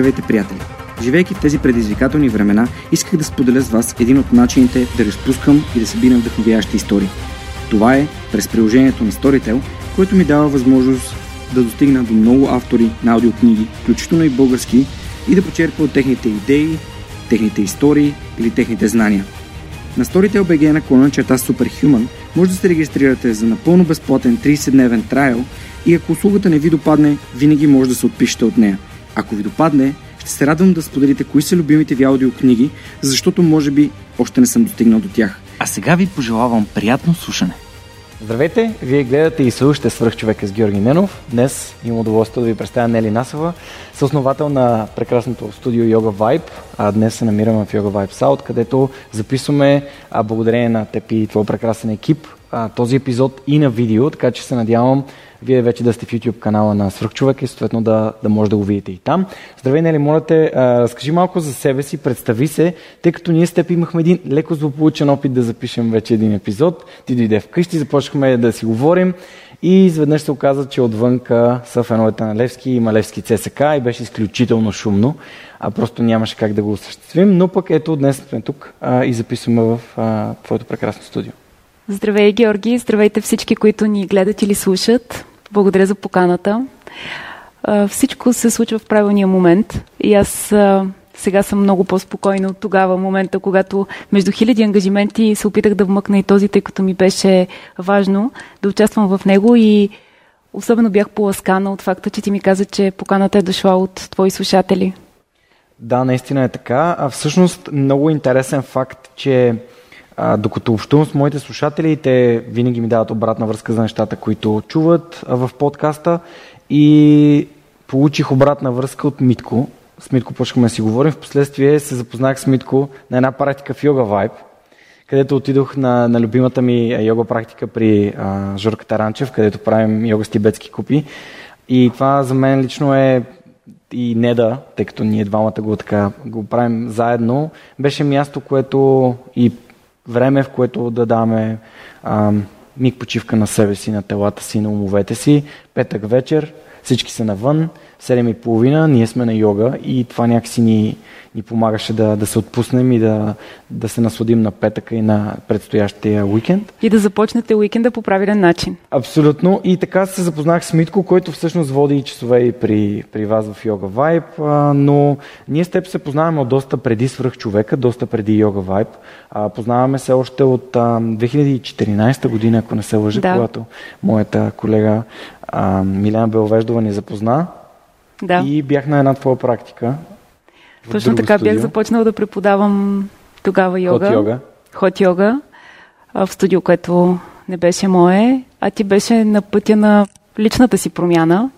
Здравейте, приятели! Живейки в тези предизвикателни времена, исках да споделя с вас един от начините да разпускам и да събирам вдъхновящи истории. Това е през приложението на Storytel, което ми дава възможност да достигна до много автори на аудиокниги, включително и български, и да почерпя от техните идеи, техните истории или техните знания. На Storytel BG на клона черта Superhuman може да се регистрирате за напълно безплатен 30-дневен трайл и ако услугата не ви допадне, винаги може да се отпишете от нея – ако ви допадне, ще се радвам да споделите кои са любимите ви аудиокниги, защото може би още не съм достигнал до тях. А сега ви пожелавам приятно слушане. Здравейте! Вие гледате и слушате Свърх човека с Георги Ненов. Днес имам удоволствие да ви представя Нели Насова, съосновател на прекрасното студио Yoga Vibe. А днес се намираме в Yoga Vibe South, където записваме а, благодарение на теб и твой прекрасен екип а, този епизод и на видео, така че се надявам вие вече да сте в YouTube канала на Свърхчовек и съответно да, да може да го видите и там. Здравей, Нели, моля те, разкажи малко за себе си, представи се, тъй като ние с теб имахме един леко злополучен опит да запишем вече един епизод. Ти дойде вкъщи, започнахме да си говорим и изведнъж се оказа, че отвънка са феновете на Левски, има Левски ЦСК и беше изключително шумно, а просто нямаше как да го осъществим, но пък ето днес сме тук а, и записваме в а, твоето прекрасно студио. Здравей, Георги! Здравейте всички, които ни гледат или слушат. Благодаря за поканата. Всичко се случва в правилния момент и аз сега съм много по-спокойна от тогава, момента, когато между хиляди ангажименти се опитах да вмъкна и този, тъй като ми беше важно да участвам в него и особено бях поласкана от факта, че ти ми каза, че поканата е дошла от твои слушатели. Да, наистина е така. А всъщност много интересен факт, че а, докато общувам с моите слушатели, те винаги ми дават обратна връзка за нещата, които чуват в подкаста и получих обратна връзка от Митко. С Митко почнахме да си говорим. Впоследствие се запознах с Митко на една практика в Йога Vibe, където отидох на, на любимата ми йога практика при а, Жорка Таранчев, където правим йога с тибетски купи. И това за мен лично е и не да, тъй като ние двамата го, така, го правим заедно, беше място, което и време, в което да даме а, миг почивка на себе си, на телата си, на умовете си. Петък вечер, всички са навън, 7.30, ние сме на йога и това някакси ни, ни помагаше да, да се отпуснем и да, да се насладим на петъка и на предстоящия уикенд. И да започнете уикенда по правилен начин. Абсолютно. И така се запознах с Митко, който всъщност води и часове и при, при вас в Йога Вайб, но ние с теб се познаваме от доста преди свръх човека, доста преди Йога Вайб. Познаваме се още от 2014 година, ако не се лъжа, да. когато моята колега Милена Беловеждова ни запозна. Да. И бях на една твоя практика. Точно така студио. бях започнала да преподавам тогава йога. Хот йога. Хот йога. В студио, което не беше мое, а ти беше на пътя на личната си промяна.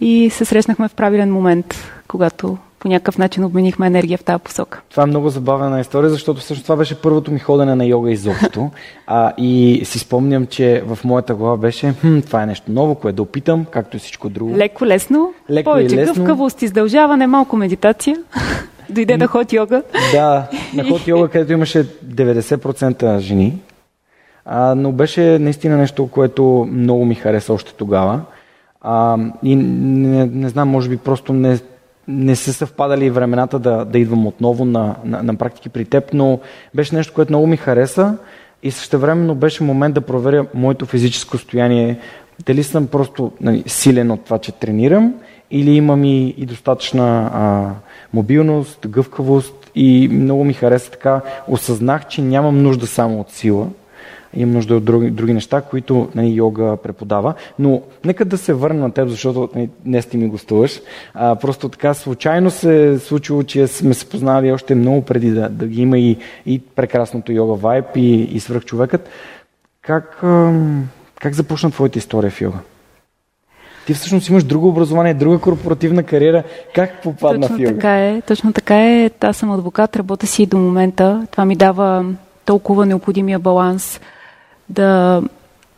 И се срещнахме в правилен момент, когато по някакъв начин обменихме енергия в тази посока. Това е много забавена история, защото всъщност това беше първото ми ходене на йога изобщо. а, и си спомням, че в моята глава беше, хм, това е нещо ново, което да опитам, както и всичко друго. Леко, лесно, Леко повече лесно. гъвкавост, издължаване, малко медитация. Дойде на ход йога. Да, на ход йога, където имаше 90% жени. А, но беше наистина нещо, което много ми хареса още тогава. А, и не, не знам, може би просто не, не са съвпадали времената да, да идвам отново на, на, на практики при теб, но беше нещо, което много ми хареса и същевременно беше момент да проверя моето физическо състояние, дали съм просто нали, силен от това, че тренирам или имам и, и достатъчна а, мобилност, гъвкавост и много ми хареса така. Осъзнах, че нямам нужда само от сила, имам нужда от други, други неща, които нали, йога преподава. Но нека да се върна на теб, защото нали, днес ти ми гостуваш. А, просто така случайно се е случило, че сме се познали още много преди да, да ги има и, и прекрасното йога вайб и, и свръхчовекът. Как, как започна твоята история в йога? Ти всъщност имаш друго образование, друга корпоративна кариера. Как попадна точно в йога? Така е, точно така е. Аз съм адвокат, работя си до момента. Това ми дава толкова необходимия баланс да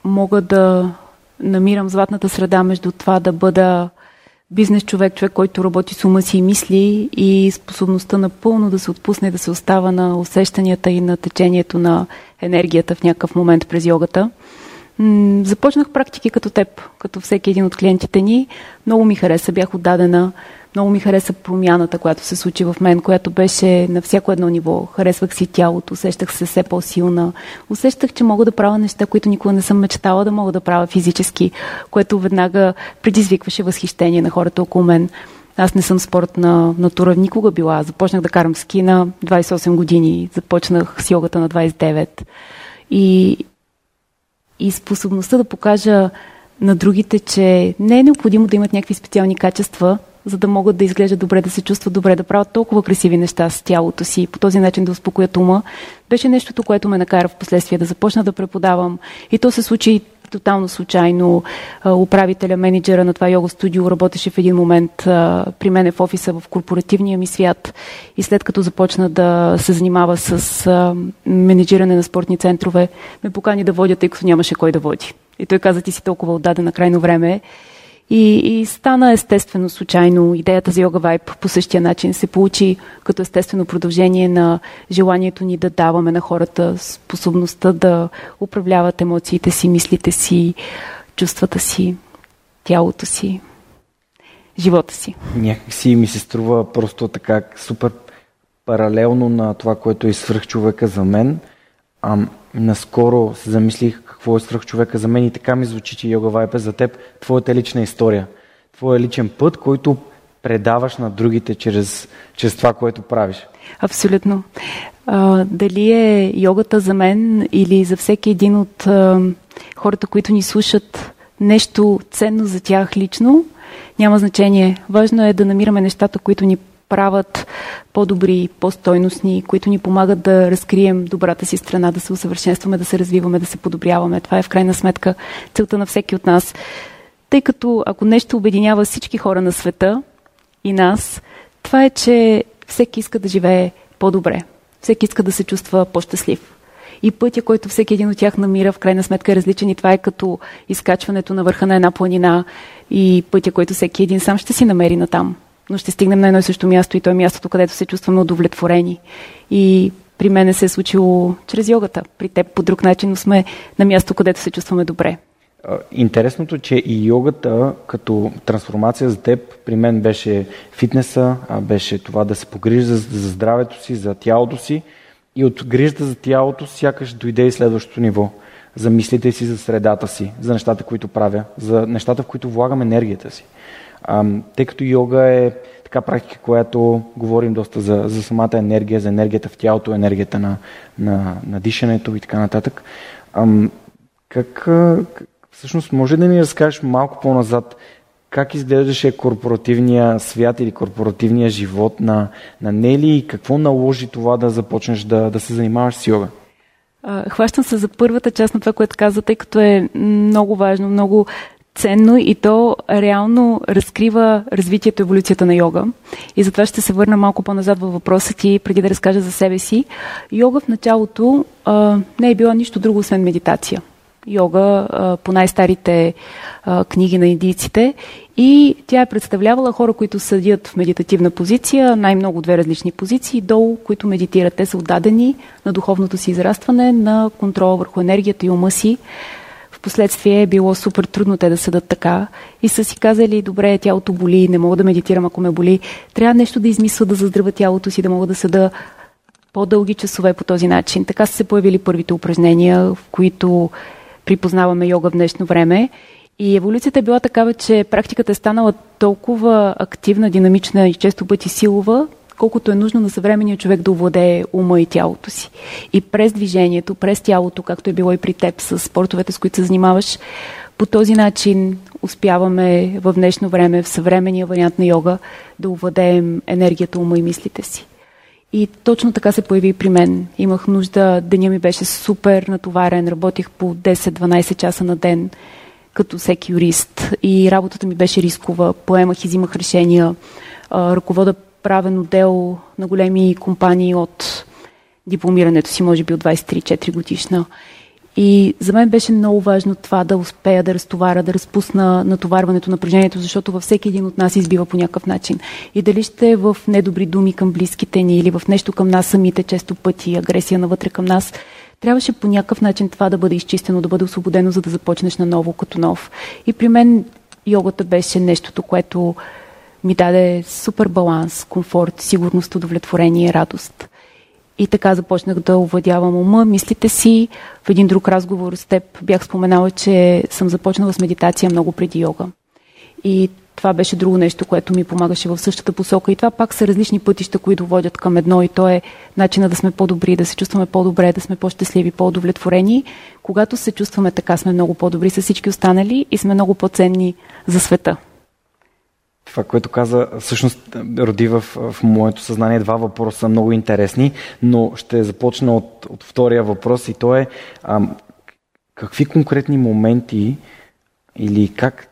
мога да намирам златната среда между това да бъда бизнес човек, човек, който работи с ума си и мисли и способността напълно да се отпусне, да се остава на усещанията и на течението на енергията в някакъв момент през йогата. Започнах практики като теб, като всеки един от клиентите ни. Много ми хареса, бях отдадена. Много ми хареса промяната, която се случи в мен, която беше на всяко едно ниво. Харесвах си тялото, усещах се все по-силна. Усещах, че мога да правя неща, които никога не съм мечтала да мога да правя физически, което веднага предизвикваше възхищение на хората около мен. Аз не съм спортна натура никога била. Започнах да карам ски на 28 години, започнах с йогата на 29. И, и способността да покажа на другите, че не е необходимо да имат някакви специални качества, за да могат да изглеждат добре, да се чувстват добре, да правят толкова красиви неща с тялото си и по този начин да успокоят ума, беше нещото, което ме накара в последствие да започна да преподавам. И то се случи тотално случайно. Управителя, менеджера на това йога студио работеше в един момент при мен в офиса в корпоративния ми свят и след като започна да се занимава с менеджиране на спортни центрове, ме покани да водя, тъй като нямаше кой да води. И той каза, ти си толкова отдаден на крайно време. И, и стана естествено, случайно. Идеята за йога вайб по същия начин се получи като естествено продължение на желанието ни да даваме на хората способността да управляват емоциите си, мислите си, чувствата си, тялото си, живота си. Някак си ми се струва просто така супер паралелно на това, което е свърх човека за мен. А, наскоро се замислих какво е свръх човека за мен и така ми звучи, че йога вайп е за теб твоята лична история. Твоя личен път, който предаваш на другите чрез, чрез това, което правиш. Абсолютно. А, дали е йогата за мен или за всеки един от а, хората, които ни слушат, нещо ценно за тях лично, няма значение. Важно е да намираме нещата, които ни правят по-добри, по-стойностни, които ни помагат да разкрием добрата си страна, да се усъвършенстваме, да се развиваме, да се подобряваме. Това е в крайна сметка целта на всеки от нас. Тъй като ако нещо обединява всички хора на света и нас, това е, че всеки иска да живее по-добре. Всеки иска да се чувства по-щастлив. И пътя, който всеки един от тях намира, в крайна сметка е различен и това е като изкачването на върха на една планина и пътя, който всеки един сам ще си намери на там но ще стигнем на едно и също място и то е мястото, където се чувстваме удовлетворени. И при мен се е случило чрез йогата. При теб по друг начин, но сме на място, където се чувстваме добре. Интересното, че и йогата като трансформация за теб, при мен беше фитнеса, беше това да се погрижи за, за здравето си, за тялото си и от грижата за тялото сякаш дойде и следващото ниво. За мислите си, за средата си, за нещата, които правя, за нещата, в които влагам енергията си. Тъй като йога е така практика, която говорим доста за, за самата енергия, за енергията в тялото, енергията на, на, на дишането и така нататък. А, как, как, всъщност, може да ни разкажеш малко по-назад как изглеждаше корпоративния свят или корпоративния живот на, на Нели и какво наложи това да започнеш да, да се занимаваш с йога? Хващам се за първата част на това, което каза, тъй като е много важно, много ценно и то реално разкрива развитието, еволюцията на йога. И затова ще се върна малко по-назад във въпроса ти, преди да разкажа за себе си. Йога в началото а, не е била нищо друго, освен медитация. Йога а, по най-старите а, книги на индийците и тя е представлявала хора, които съдят в медитативна позиция, най-много две различни позиции, долу, които медитират. Те са отдадени на духовното си израстване, на контрола върху енергията и ума си, последствие е било супер трудно те да съдат така и са си казали, добре, тялото боли, не мога да медитирам, ако ме боли. Трябва нещо да измисля да заздравя тялото си, да мога да съда по-дълги часове по този начин. Така са се появили първите упражнения, в които припознаваме йога в днешно време. И еволюцията е била такава, че практиката е станала толкова активна, динамична и често пъти силова, колкото е нужно на съвременния човек да овладее ума и тялото си. И през движението, през тялото, както е било и при теб с спортовете, с които се занимаваш, по този начин успяваме в днешно време, в съвременния вариант на йога, да овладеем енергията, ума и мислите си. И точно така се появи при мен. Имах нужда, деня ми беше супер натоварен, работих по 10-12 часа на ден. като всеки юрист и работата ми беше рискова. Поемах и взимах решения. Ръковода правен отдел на големи компании от дипломирането си, може би от 23-4 годишна. И за мен беше много важно това да успея да разтоваря, да разпусна натоварването, напрежението, защото във всеки един от нас избива по някакъв начин. И дали ще е в недобри думи към близките ни или в нещо към нас самите, често пъти агресия навътре към нас, трябваше по някакъв начин това да бъде изчистено, да бъде освободено, за да започнеш наново като нов. И при мен йогата беше нещото, което ми даде супер баланс, комфорт, сигурност, удовлетворение, радост. И така започнах да овладявам ума, мислите си. В един друг разговор с теб бях споменала, че съм започнала с медитация много преди йога. И това беше друго нещо, което ми помагаше в същата посока. И това пак са различни пътища, които водят към едно. И то е начина да сме по-добри, да се чувстваме по-добре, да сме по-щастливи, по-удовлетворени. Когато се чувстваме така, сме много по-добри с всички останали и сме много по-ценни за света. Това, което каза, всъщност роди в, в моето съзнание два въпроса много интересни, но ще започна от, от втория въпрос и то е а, какви конкретни моменти или как,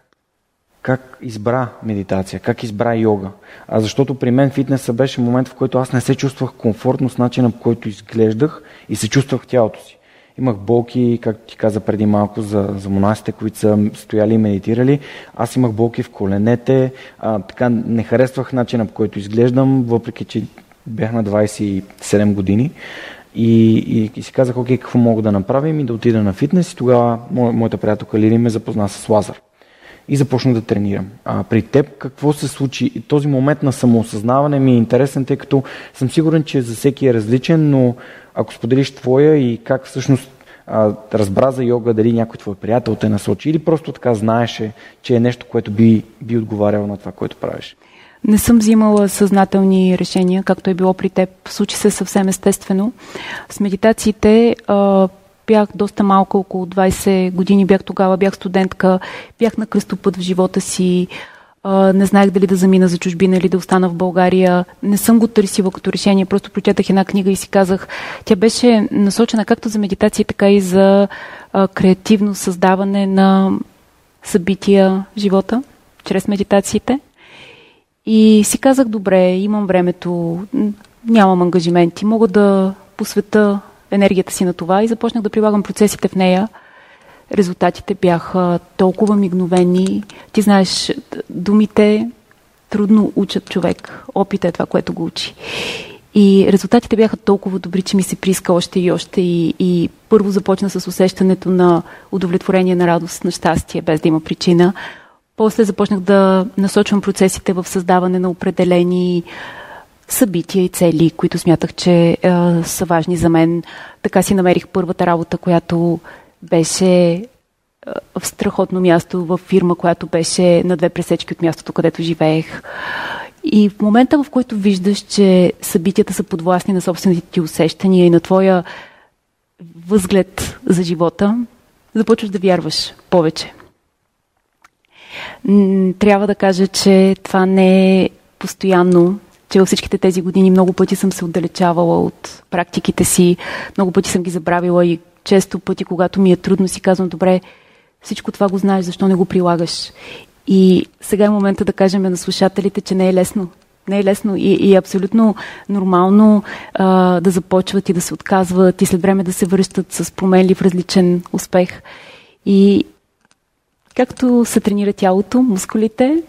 как избра медитация, как избра йога. А защото при мен фитнеса беше момент, в който аз не се чувствах комфортно с начина, по който изглеждах и се чувствах тялото си. Имах болки, както ти каза преди малко, за, за монасите, които са стояли и медитирали. Аз имах болки в коленете. А, така не харесвах начина по който изглеждам, въпреки че бях на 27 години. И, и, и си казах, окей, какво мога да направим и да отида на фитнес. И тогава мо, моята приятелка Лили ме запозна с Лазар. И започнах да тренирам. А при теб какво се случи? Този момент на самоосъзнаване ми е интересен, тъй като съм сигурен, че за всеки е различен, но ако споделиш твоя и как всъщност а, разбра за йога, дали някой твой приятел те насочи или просто така знаеше, че е нещо, което би, би отговаряло на това, което правиш? Не съм взимала съзнателни решения, както е било при теб. Случи се съвсем естествено. С медитациите а, бях доста малко, около 20 години бях тогава, бях студентка, бях на кръстопът в живота си, не знаех дали да замина за чужбина или да остана в България. Не съм го търсила като решение, просто прочетах една книга и си казах, тя беше насочена както за медитация, така и за креативно създаване на събития в живота, чрез медитациите. И си казах, добре, имам времето, нямам ангажименти, мога да посвета енергията си на това и започнах да прилагам процесите в нея – резултатите бяха толкова мигновени. Ти знаеш, думите трудно учат човек. Опит е това, което го учи. И резултатите бяха толкова добри, че ми се прииска още и още. И, и първо започна с усещането на удовлетворение, на радост, на щастие, без да има причина. После започнах да насочвам процесите в създаване на определени събития и цели, които смятах, че е, са важни за мен. Така си намерих първата работа, която беше в страхотно място, в фирма, която беше на две пресечки от мястото, където живеех. И в момента, в който виждаш, че събитията са подвластни на собствените ти усещания и на твоя възглед за живота, започваш да вярваш повече. Трябва да кажа, че това не е постоянно, че във всичките тези години много пъти съм се отдалечавала от практиките си, много пъти съм ги забравила и често пъти, когато ми е трудно, си казвам, добре, всичко това го знаеш, защо не го прилагаш? И сега е момента да кажем на слушателите, че не е лесно. Не е лесно и, и е абсолютно нормално а, да започват и да се отказват и след време да се връщат с променлив различен успех. И както се тренира тялото, мускулите,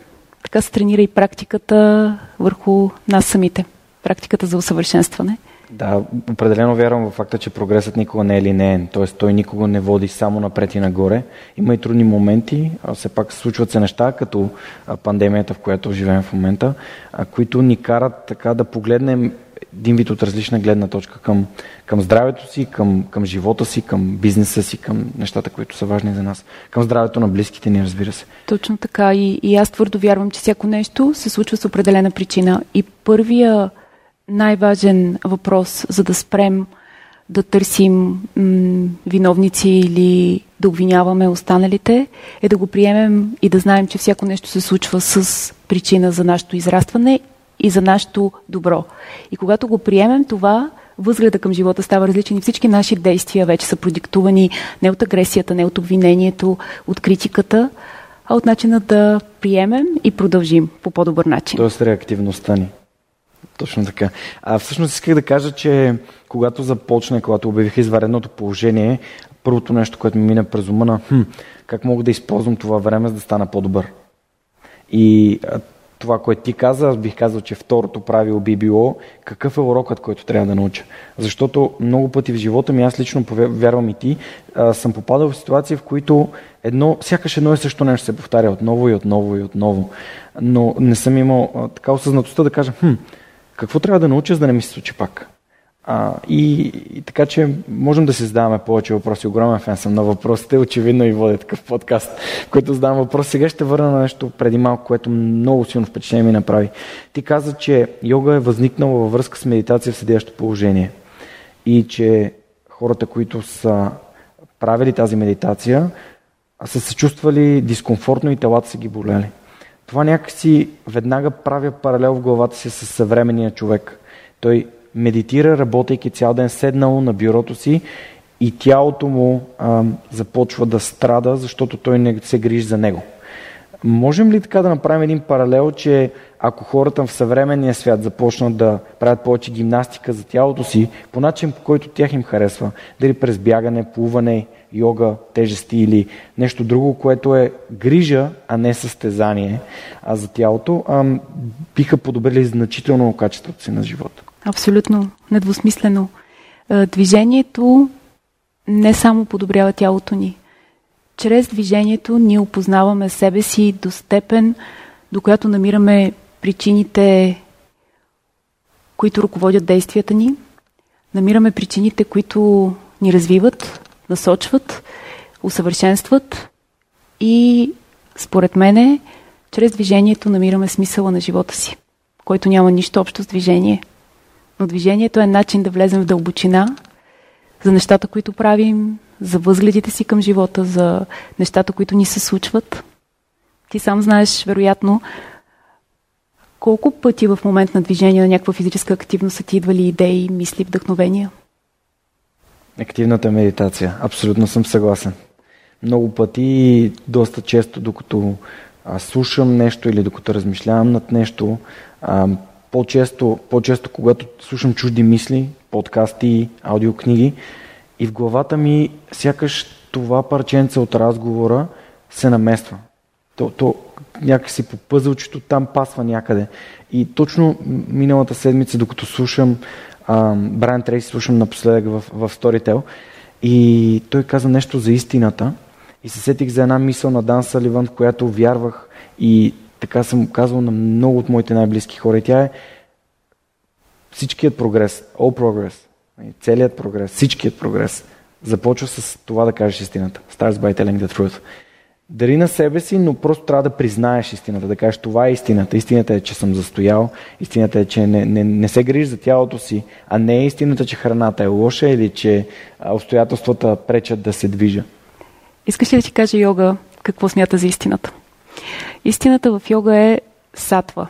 така се тренира и практиката върху нас самите. Практиката за усъвършенстване – да, определено вярвам в факта, че прогресът никога не е линеен, т.е. той никога не води само напред и нагоре. Има и трудни моменти, а все пак случват се неща, като пандемията, в която живеем в момента, които ни карат така да погледнем един вид от различна гледна точка към, към здравето си, към, към живота си, към бизнеса си, към нещата, които са важни за нас. Към здравето на близките ни, разбира се. Точно така. И, и аз твърдо вярвам, че всяко нещо се случва с определена причина. И първия най-важен въпрос, за да спрем да търсим м- виновници или да обвиняваме останалите, е да го приемем и да знаем, че всяко нещо се случва с причина за нашето израстване и за нашето добро. И когато го приемем това, възгледа към живота става различен и всички наши действия вече са продиктувани не от агресията, не от обвинението, от критиката, а от начина да приемем и продължим по по-добър начин. Тоест реактивността ни. Точно така. А всъщност исках да кажа, че когато започна, когато обявиха извареното положение, първото нещо, което ми мина през ума на хм, как мога да използвам това време, за да стана по-добър. И това, което ти каза, аз бих казал, че второто правило би било какъв е урокът, който трябва да науча. Защото много пъти в живота ми, аз лично вярвам и ти, съм попадал в ситуации, в които едно, сякаш едно и също нещо се повтаря отново и отново и отново. Но не съм имал така осъзнатостта да кажа, хм, какво трябва да науча, за да не ми се случи пак? А, и, и така, че можем да си задаваме повече въпроси. Огромен фен съм на въпросите. Очевидно и водя такъв подкаст, който задавам въпрос. Сега ще върна на нещо преди малко, което много силно впечатление ми направи. Ти каза, че йога е възникнала във връзка с медитация в седящо положение. И че хората, които са правили тази медитация, са се чувствали дискомфортно и телата са ги болели. Това някакси веднага правя паралел в главата си с съвременния човек. Той медитира, работейки цял ден седнал на бюрото си и тялото му а, започва да страда, защото той не се грижи за него. Можем ли така да направим един паралел, че ако хората в съвременния свят започнат да правят повече гимнастика за тялото си, по начин по който тях им харесва, дали през бягане, плуване, йога, тежести или нещо друго, което е грижа, а не състезание а за тялото, а, биха подобрили значително качеството си на живота. Абсолютно, недвусмислено. Е, движението не само подобрява тялото ни. Чрез движението ние опознаваме себе си до степен, до която намираме причините, които ръководят действията ни, намираме причините, които ни развиват, насочват, усъвършенстват и според мене, чрез движението намираме смисъла на живота си, който няма нищо общо с движение – но движението е начин да влезем в дълбочина за нещата, които правим, за възгледите си към живота, за нещата, които ни се случват. Ти сам знаеш, вероятно, колко пъти в момент на движение на някаква физическа активност са ти идвали идеи, мисли, вдъхновения? Активната медитация. Абсолютно съм съгласен. Много пъти, доста често, докато аз слушам нещо или докато размишлявам над нещо, по-често, по-често, когато слушам чужди мисли, подкасти, аудиокниги, и в главата ми сякаш това парченце от разговора се намества. То, то някакси по пъзълчето там пасва някъде. И точно миналата седмица, докато слушам Брайан Трейси, слушам напоследък в, в Storytel, и той каза нещо за истината. И се сетих за една мисъл на Дан Саливан, в която вярвах и така съм казвал на много от моите най-близки хора. И тя е всичкият прогрес, all progress, целият прогрес, всичкият прогрес започва с това да кажеш истината. Starts by telling the truth. Дари на себе си, но просто трябва да признаеш истината, да кажеш това е истината. Истината е, че съм застоял, истината е, че не, не, не се грижиш за тялото си, а не е истината, че храната е лоша или че обстоятелствата пречат да се движа. Искаш ли да ти кажа йога какво смята за истината? Истината в йога е сатва.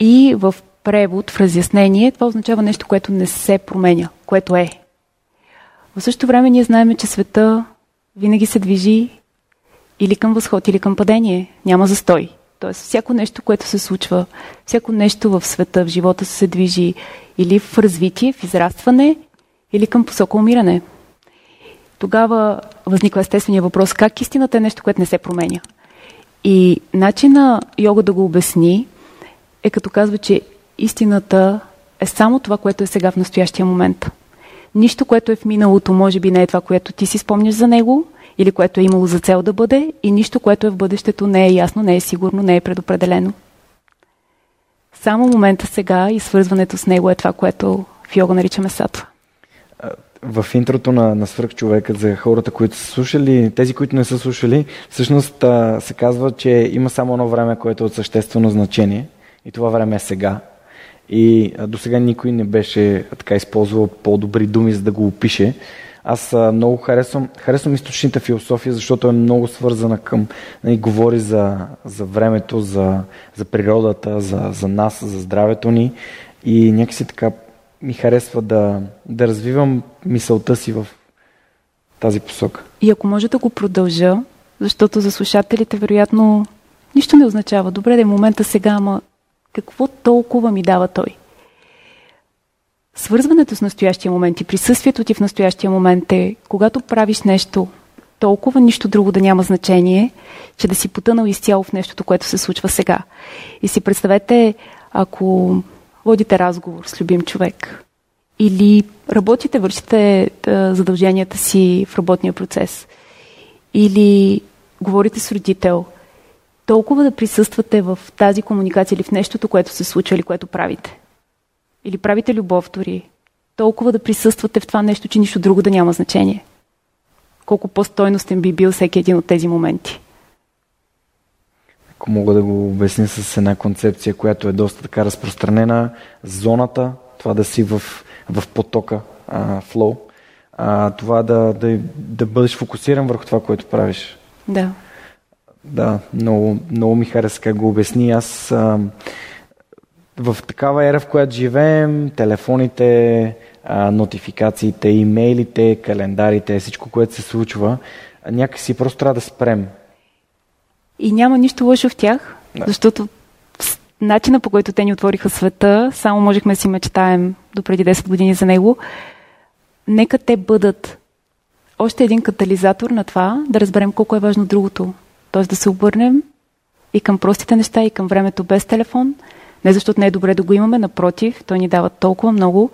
И в превод, в разяснение, това означава нещо, което не се променя, което е. В същото време ние знаем, че света винаги се движи или към възход, или към падение. Няма застой. Тоест, всяко нещо, което се случва, всяко нещо в света, в живота се движи или в развитие, в израстване, или към посока умиране. Тогава възниква естествения въпрос, как истината е нещо, което не се променя. И начина йога да го обясни е като казва, че истината е само това, което е сега в настоящия момент. Нищо, което е в миналото, може би не е това, което ти си спомняш за него или което е имало за цел да бъде и нищо, което е в бъдещето не е ясно, не е сигурно, не е предопределено. Само момента сега и свързването с него е това, което в йога наричаме сатва в интрото на, на свръхчовека за хората, които са слушали, тези, които не са слушали, всъщност а, се казва, че има само едно време, което е от съществено значение и това време е сега. И до сега никой не беше така използвал по-добри думи, за да го опише. Аз а, много харесвам, харесвам източната философия, защото е много свързана към, нали, говори за, за времето, за, за природата, за, за нас, за здравето ни и някакси така ми харесва да, да развивам мисълта си в тази посока. И ако може да го продължа, защото за слушателите вероятно нищо не означава. Добре, да е момента сега, ама какво толкова ми дава той? Свързването с настоящия момент и присъствието ти в настоящия момент е, когато правиш нещо, толкова нищо друго да няма значение, че да си потънал изцяло в нещото, което се случва сега. И си представете, ако водите разговор с любим човек или работите, вършите задълженията си в работния процес или говорите с родител, толкова да присъствате в тази комуникация или в нещото, което се случва или което правите. Или правите любов дори. Толкова да присъствате в това нещо, че нищо друго да няма значение. Колко по-стойностен би бил всеки един от тези моменти. Ако мога да го обясня с една концепция, която е доста така разпространена, зоната, това да си в, в потока, а, флоу, а, това да, да, да бъдеш фокусиран върху това, което правиш. Да. Да, много, много ми хареса как го обясни. Аз а, в такава ера, в която живеем, телефоните, а, нотификациите, имейлите, календарите, всичко, което се случва, някакси просто трябва да спрем. И няма нищо лошо в тях, да. защото начина по който те ни отвориха света, само можехме да си мечтаем до преди 10 години за него. Нека те бъдат още един катализатор на това да разберем колко е важно другото. Т.е. да се обърнем и към простите неща, и към времето без телефон. Не защото не е добре да го имаме, напротив, той ни дава толкова много,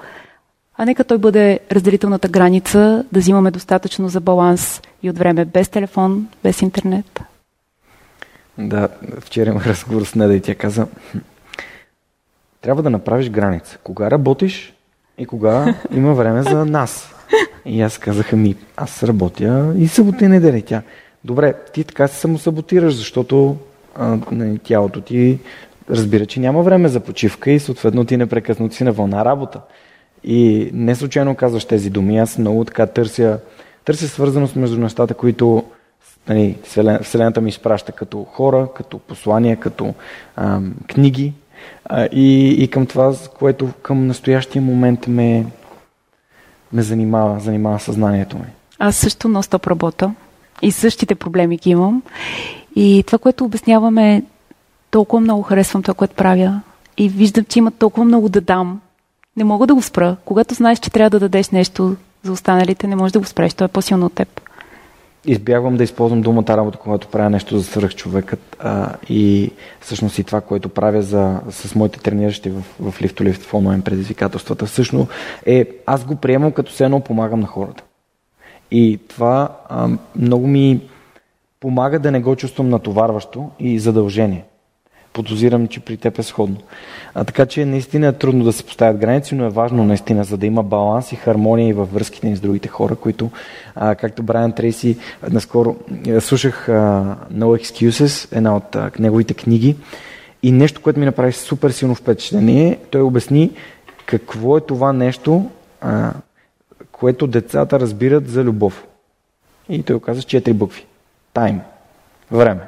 а нека той бъде разделителната граница, да взимаме достатъчно за баланс и от време без телефон, без интернет. Да, вчера имах разговор с Неда и тя каза, трябва да направиш граница. Кога работиш и кога има време за нас. И аз казах, ми, аз работя и събота и неделя. Тя, добре, ти така се самосаботираш, защото а, тялото ти разбира, че няма време за почивка и съответно ти непрекъснато си на вълна работа. И не случайно казваш тези думи. Аз много така търся, търся свързаност между нещата, които нали, Вселената ми изпраща като хора, като послания, като ам, книги а, и, и към това, което към настоящия момент ме, ме занимава, занимава съзнанието ми. Аз също на стоп работа и същите проблеми ги имам. И това, което обясняваме, толкова много харесвам това, което правя. И виждам, че има толкова много да дам. Не мога да го спра. Когато знаеш, че трябва да дадеш нещо за останалите, не можеш да го спреш. Той е по-силно от теб. Избягвам да използвам думата работа, когато правя нещо за свърх човекът а, и всъщност и това, което правя за, с моите трениращи в, в Lift в онлайн предизвикателствата, всъщност е, аз го приемам като се едно помагам на хората. И това а, много ми помага да не го чувствам натоварващо и задължение. Подозирам, че при теб е сходно. А, така че наистина е трудно да се поставят граници, но е важно наистина, за да има баланс и хармония и във връзките ни с другите хора, които, а, както Брайан Трейси, наскоро слушах а, No Excuses, една от а, неговите книги, и нещо, което ми направи супер силно впечатление, той обясни какво е това нещо, а, което децата разбират за любов. И той оказа с четири букви. Тайм. Време.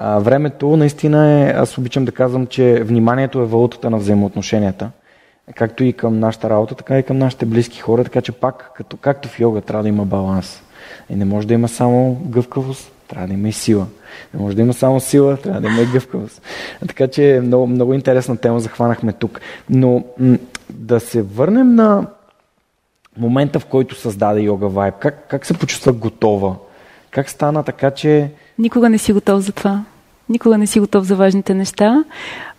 Времето наистина е, аз обичам да казвам, че вниманието е валутата на взаимоотношенията. Както и към нашата работа, така и към нашите близки хора, така че пак, като, както в йога, трябва да има баланс. И не може да има само гъвкавост, трябва да има и сила. Не може да има само сила, трябва да има и гъвкавост. Така че много, много интересна тема захванахме тук. Но м- да се върнем на момента, в който създаде йога вайб. Как, как се почувства готова? Как стана така, че... Никога не си готов за това. Никога не си готов за важните неща.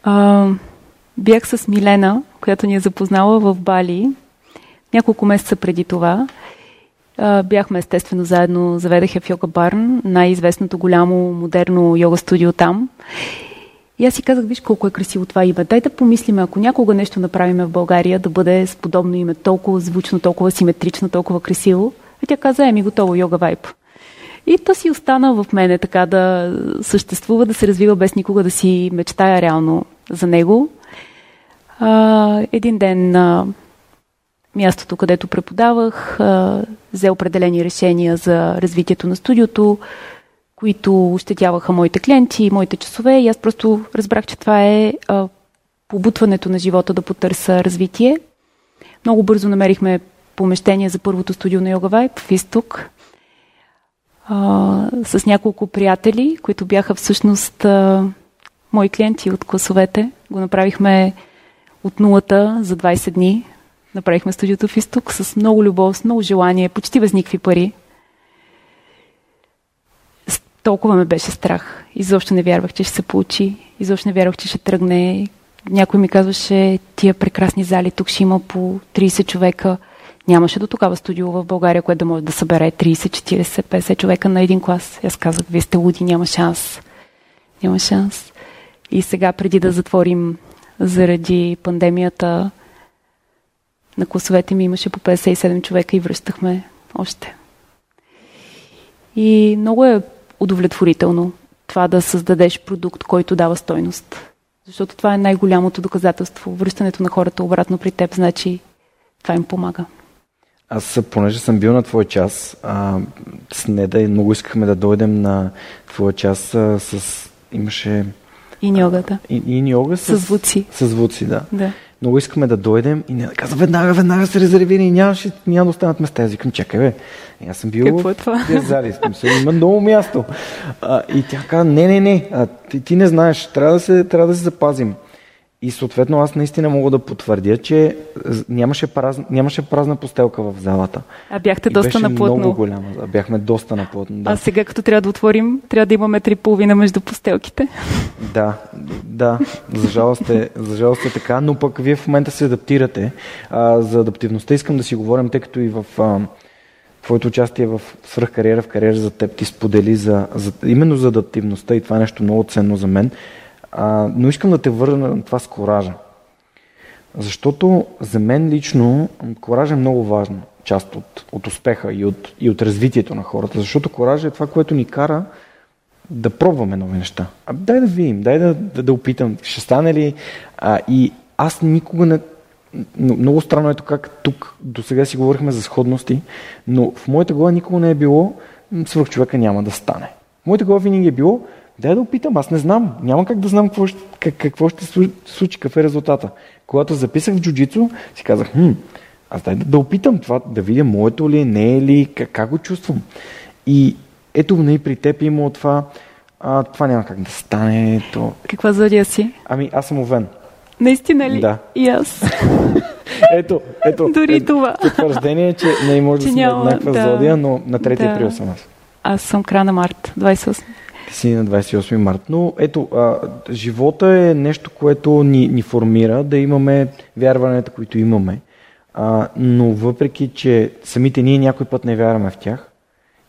А, бях с Милена, която ни е запознала в Бали няколко месеца преди това. А, бяхме естествено заедно, заведах я в Йога Барн, най-известното голямо модерно йога студио там. И аз си казах, виж колко е красиво това име. Дай да помислим, ако някога нещо направим в България, да бъде с подобно име, толкова звучно, толкова симетрично, толкова красиво. И тя каза, еми готово, йога вайп. И то си остана в мене така да съществува, да се развива без никога да си мечтая реално за него. А, един ден на мястото, където преподавах, а, взе определени решения за развитието на студиото, които ощетяваха моите клиенти и моите часове. И аз просто разбрах, че това е а, побутването на живота да потърса развитие. Много бързо намерихме помещение за първото студио на Йога Вайб в изток. А, с няколко приятели, които бяха всъщност а, мои клиенти от класовете. Го направихме от нулата за 20 дни. Направихме студиото в изток с много любов, с много желание, почти без никакви пари. Толкова ме беше страх. Изобщо не вярвах, че ще се получи. Изобщо не вярвах, че ще тръгне. Някой ми казваше, тия прекрасни зали, тук ще има по 30 човека. Нямаше до тогава студио в България, което да може да събере 30, 40, 50 човека на един клас. Аз казах, вие сте луди, няма шанс. Няма шанс. И сега, преди да затворим заради пандемията, на класовете ми имаше по 57 човека и връщахме още. И много е удовлетворително това да създадеш продукт, който дава стойност. Защото това е най-голямото доказателство. Връщането на хората обратно при теб, значи това им помага. Аз, понеже съм бил на твой час, а, с Неда много искахме да дойдем на твоя час а, с... Имаше... И йогата. И, и йога с... С звуци. С звуци, да. да. Много искаме да дойдем и не каза, веднага, веднага се резервира и нямаше, няма да останат места. Аз викам, чакай бе, аз съм бил Какво е това? в зали, смисъл, има много място. А, и тя каза, не, не, не, а, ти, ти не знаеш, трябва да, се, трябва да се запазим. И съответно аз наистина мога да потвърдя, че нямаше, празна, нямаше празна постелка в залата. А бяхте и доста беше наплътно. много голяма. А бяхме доста наплътно. Да. А сега като трябва да отворим, трябва да имаме три половина между постелките. Да, да, за жалост, е, за жалост е така, но пък вие в момента се адаптирате. А, за адаптивността искам да си говорим, тъй като и в а, твоето участие в свръхкариера, в кариера за теб ти сподели за, за, именно за адаптивността и това е нещо много ценно за мен. А, но искам да те върна на това с коража. Защото за мен лично коража е много важна част от, от успеха и от, и от развитието на хората. Защото коража е това, което ни кара да пробваме нови неща. А, дай да видим, дай да, да, да опитам. Ще стане ли? А, и аз никога не... Много странно ето как тук до сега си говорихме за сходности, но в моята глава никога не е било свърх човека няма да стане. В моята глава винаги е било Дай да опитам, аз не знам. Няма как да знам какво ще, как, какво ще случи, какъв е резултата. Когато записах в джуджицу, си казах, хм, аз дай да, да опитам това, да видя моето ли, не е ли, как, как го чувствам. И ето и при теб има това, а, това няма как да стане. То... Каква зодия си? Ами аз съм овен. Наистина ли? Да. И аз. ето, ето. Дори ето, това. Потвърждение, че не може че да сме няма, еднаква да, зодия, но на 3 да. април съм аз. Аз съм края на март, 28 си на 28 март. Но ето, а, живота е нещо, което ни, ни формира да имаме вярванията, които имаме. А, но въпреки, че самите ние някой път не вярваме в тях,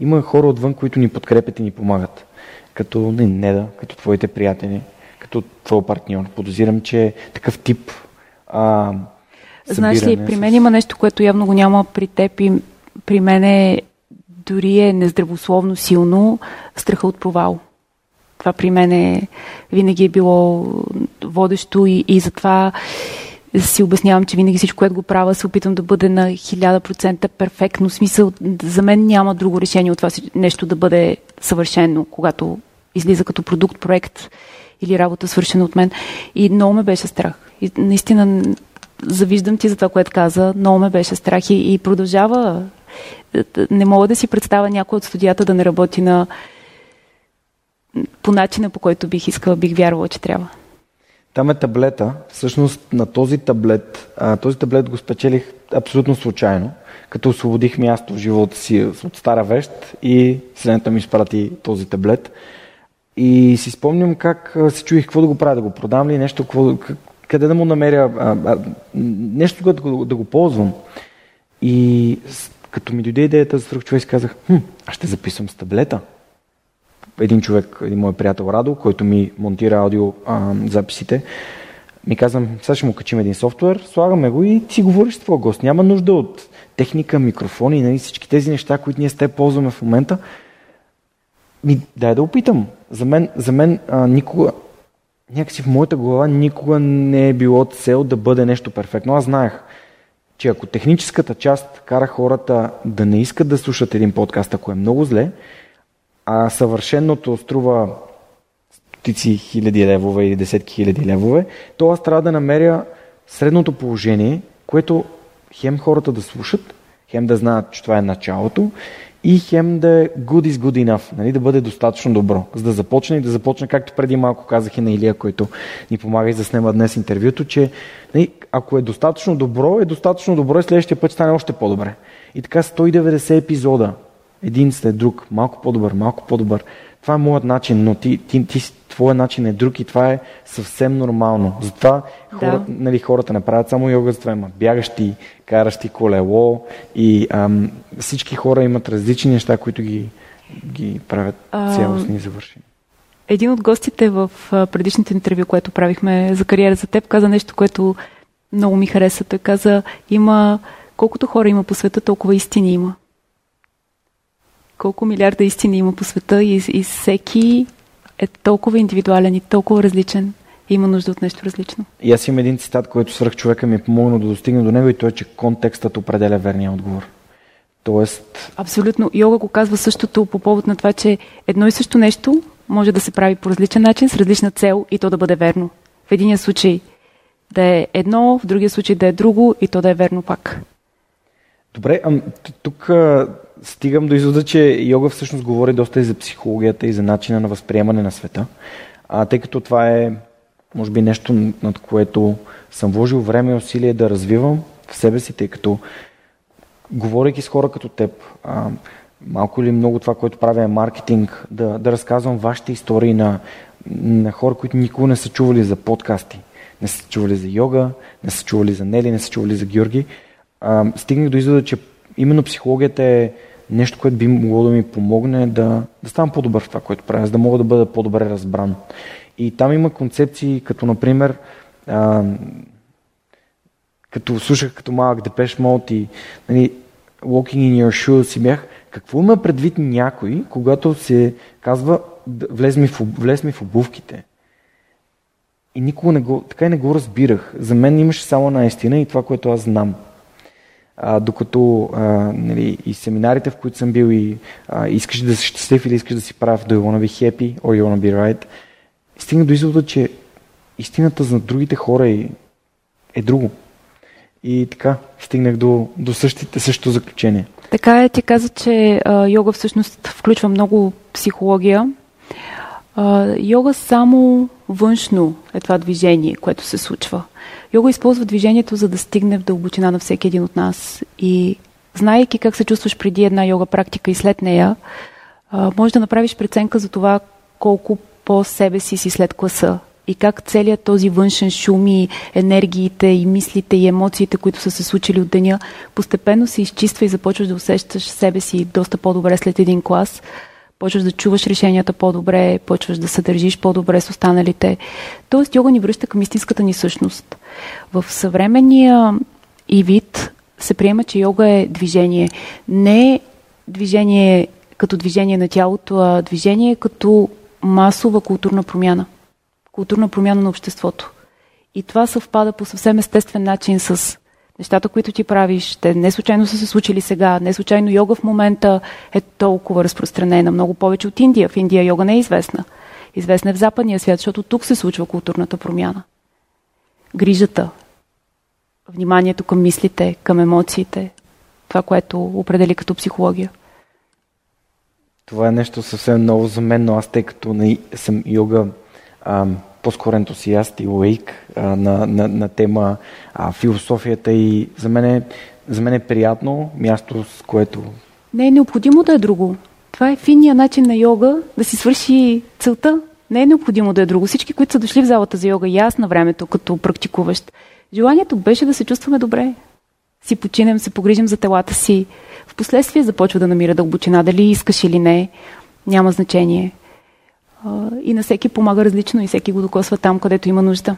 има хора отвън, които ни подкрепят и ни помагат. Като не, Неда, като твоите приятели, като твой партньор. Подозирам, че такъв тип а, Знаеш ли, при мен с... има нещо, което явно го няма при теб и при мен е дори е нездравословно силно страха от провал. Това при мен е, винаги е било водещо и, и затова си обяснявам, че винаги всичко, което го правя, се опитвам да бъде на 1000% перфектно. Смисъл, за мен няма друго решение от това нещо да бъде съвършено, когато излиза като продукт, проект или работа свършена от мен. И много ме беше страх. И наистина завиждам ти за това, което каза. Много ме беше страх и, и продължава. Не мога да си представя някой от студията да не работи на по начина, по който бих искала, бих вярвала, че трябва. Там е таблета. Всъщност на този таблет, а, този таблет го спечелих абсолютно случайно, като освободих място в живота си от стара вещ и Вселената ми изпрати този таблет. И си спомням как се чуих какво да го правя, да го продам ли, нещо, какво, къде да му намеря, а, а, нещо, което да го, да го ползвам. И като ми дойде идеята за свръх човек, казах, хм, аз ще записвам с таблета един човек, един мой приятел Радо, който ми монтира аудио а, записите, ми казвам, сега ще му качим един софтуер, слагаме го и си говориш с твоя гост. Няма нужда от техника, микрофони, нали, всички тези неща, които ние с те ползваме в момента. Ми, дай да опитам. За мен, за мен а, никога, някакси в моята глава никога не е било цел да бъде нещо перфектно. Аз знаех, че ако техническата част кара хората да не искат да слушат един подкаст, ако е много зле, а съвършеното струва стотици хиляди левове или десетки хиляди левове, то аз трябва да намеря средното положение, което хем хората да слушат, хем да знаят, че това е началото и хем да е good is good enough, нали, да бъде достатъчно добро, за да започне и да започне, както преди малко казах и на Илия, който ни помага и заснема днес интервюто, че нали, ако е достатъчно добро, е достатъчно добро и следващия път стане още по-добре. И така 190 епизода, един след друг, малко по-добър, малко по-добър. Това е моят начин, но ти, ти, ти, твоя начин е друг и това е съвсем нормално. Затова да. хората, нали, хората не правят само йога, затова има бягащи, каращи колело и ам, всички хора имат различни неща, които ги, ги правят цялостни и завършени. Един от гостите в предишните интервю, което правихме за кариера за теб, каза нещо, което много ми хареса. Той каза, има колкото хора има по света, толкова истини има. Колко милиарда истини има по света и, и всеки е толкова индивидуален и толкова различен. И има нужда от нещо различно. И аз имам един цитат, който свърх човека ми е помогнал да достигне до него и то е, че контекстът определя верния отговор. Тоест... Абсолютно. Йога го казва същото по повод на това, че едно и също нещо може да се прави по различен начин, с различна цел и то да бъде верно. В единия случай да е едно, в другия случай да е друго и то да е верно пак. Добре, а, тук а, стигам до извода, че йога всъщност говори доста и за психологията и за начина на възприемане на света, а, тъй като това е, може би, нещо, над което съм вложил време и усилие да развивам в себе си, тъй като говорейки с хора като теб, а, малко или много това, което правя е маркетинг, да, да разказвам вашите истории на, на хора, които никога не са чували за подкасти, не са чували за йога, не са чували за Нели, не са чували за Георги стигнах до извода, че именно психологията е нещо, което би могло да ми помогне да, да ставам по-добър в това, което правя, за да мога да бъда по-добре разбран. И там има концепции, като например, а, като слушах като малък Депеш Мод и нали, Walking in your shoes и бях, какво има предвид някой, когато се казва влез ми в, влез ми в обувките? И никога не го, така и не го разбирах. За мен имаше само една истина и това, което аз знам. Докато а, нали, и семинарите, в които съм бил и а, искаш да си щастлив или искаш да си прав, do you wanna be happy or you wanna be right, стигна до извода, че истината за другите хора е, е друго. И така, стигнах до, до същите, същото заключение. Така е, ти каза, че а, йога всъщност включва много психология. А, йога само външно е това движение, което се случва. Йога използва движението, за да стигне в дълбочина на всеки един от нас. И знаейки как се чувстваш преди една йога практика и след нея, може да направиш преценка за това колко по себе си си след класа и как целият този външен шум и енергиите и мислите и емоциите, които са се случили от деня, постепенно се изчиства и започваш да усещаш себе си доста по-добре след един клас почваш да чуваш решенията по-добре, почваш да се държиш по-добре с останалите. Тоест, йога ни връща към истинската ни същност. В съвременния и вид се приема, че йога е движение. Не движение като движение на тялото, а движение като масова културна промяна. Културна промяна на обществото. И това съвпада по съвсем естествен начин с нещата, които ти правиш, те не случайно са се случили сега, не случайно йога в момента е толкова разпространена, много повече от Индия. В Индия йога не е известна. Известна е в западния свят, защото тук се случва културната промяна. Грижата, вниманието към мислите, към емоциите, това, което определи като психология. Това е нещо съвсем ново за мен, но аз тъй като не съм йога ам, по-скоро ентусиаст и лаик на, на, на тема а, философията и за мен, е, за мен е приятно място, с което... Не е необходимо да е друго. Това е финния начин на йога да си свърши целта. Не е необходимо да е друго. Всички, които са дошли в залата за йога и аз на времето, като практикуващ, желанието беше да се чувстваме добре. Си починем, се погрижим за телата си. Впоследствие започва да намира дълбочина. Дали искаш или не, няма значение и на всеки помага различно и всеки го докосва там, където има нужда.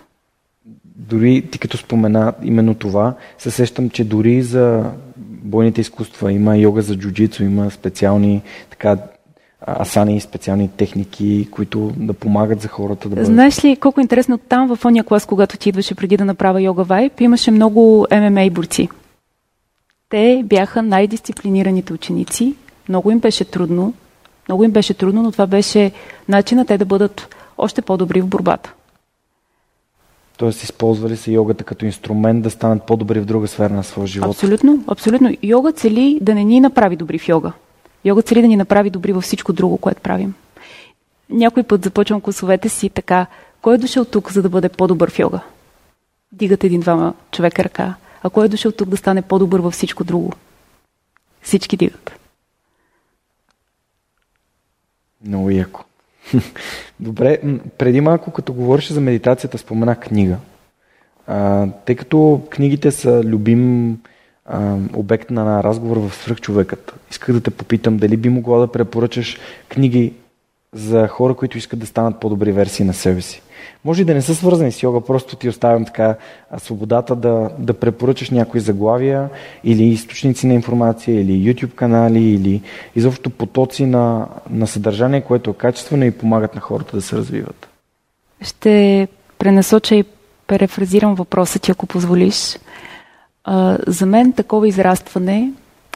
Дори ти като спомена именно това, се сещам, че дори за бойните изкуства има йога за джуджицу, има специални така асани специални техники, които да помагат за хората да бъдат... Знаеш ли колко интересно там в ония клас, когато ти идваше преди да направя йога вайп, имаше много ММА борци. Те бяха най-дисциплинираните ученици, много им беше трудно, много им беше трудно, но това беше начина те да бъдат още по-добри в борбата. Тоест, използвали се йогата като инструмент да станат по-добри в друга сфера на своя живот? Абсолютно, абсолютно. Йога цели да не ни направи добри в йога. Йога цели да ни направи добри във всичко друго, което правим. Някой път започвам класовете си така. Кой е дошъл тук, за да бъде по-добър в йога? Дигат един-двама човека ръка. А кой е дошъл тук да стане по-добър във всичко друго? Всички дигат. Много яко. Добре, преди малко, като говориш за медитацията, спомена книга. А, тъй като книгите са любим а, обект на разговор в свръхчовекът, исках да те попитам дали би могла да препоръчаш книги за хора, които искат да станат по-добри версии на себе си. Може и да не са свързани с йога, просто ти оставям така свободата да, да препоръчаш някои заглавия или източници на информация, или YouTube канали, или изобщо потоци на, на съдържание, което е качествено и помагат на хората да се развиват. Ще пренасоча и перефразирам въпроса ти, ако позволиш. А, за мен такова израстване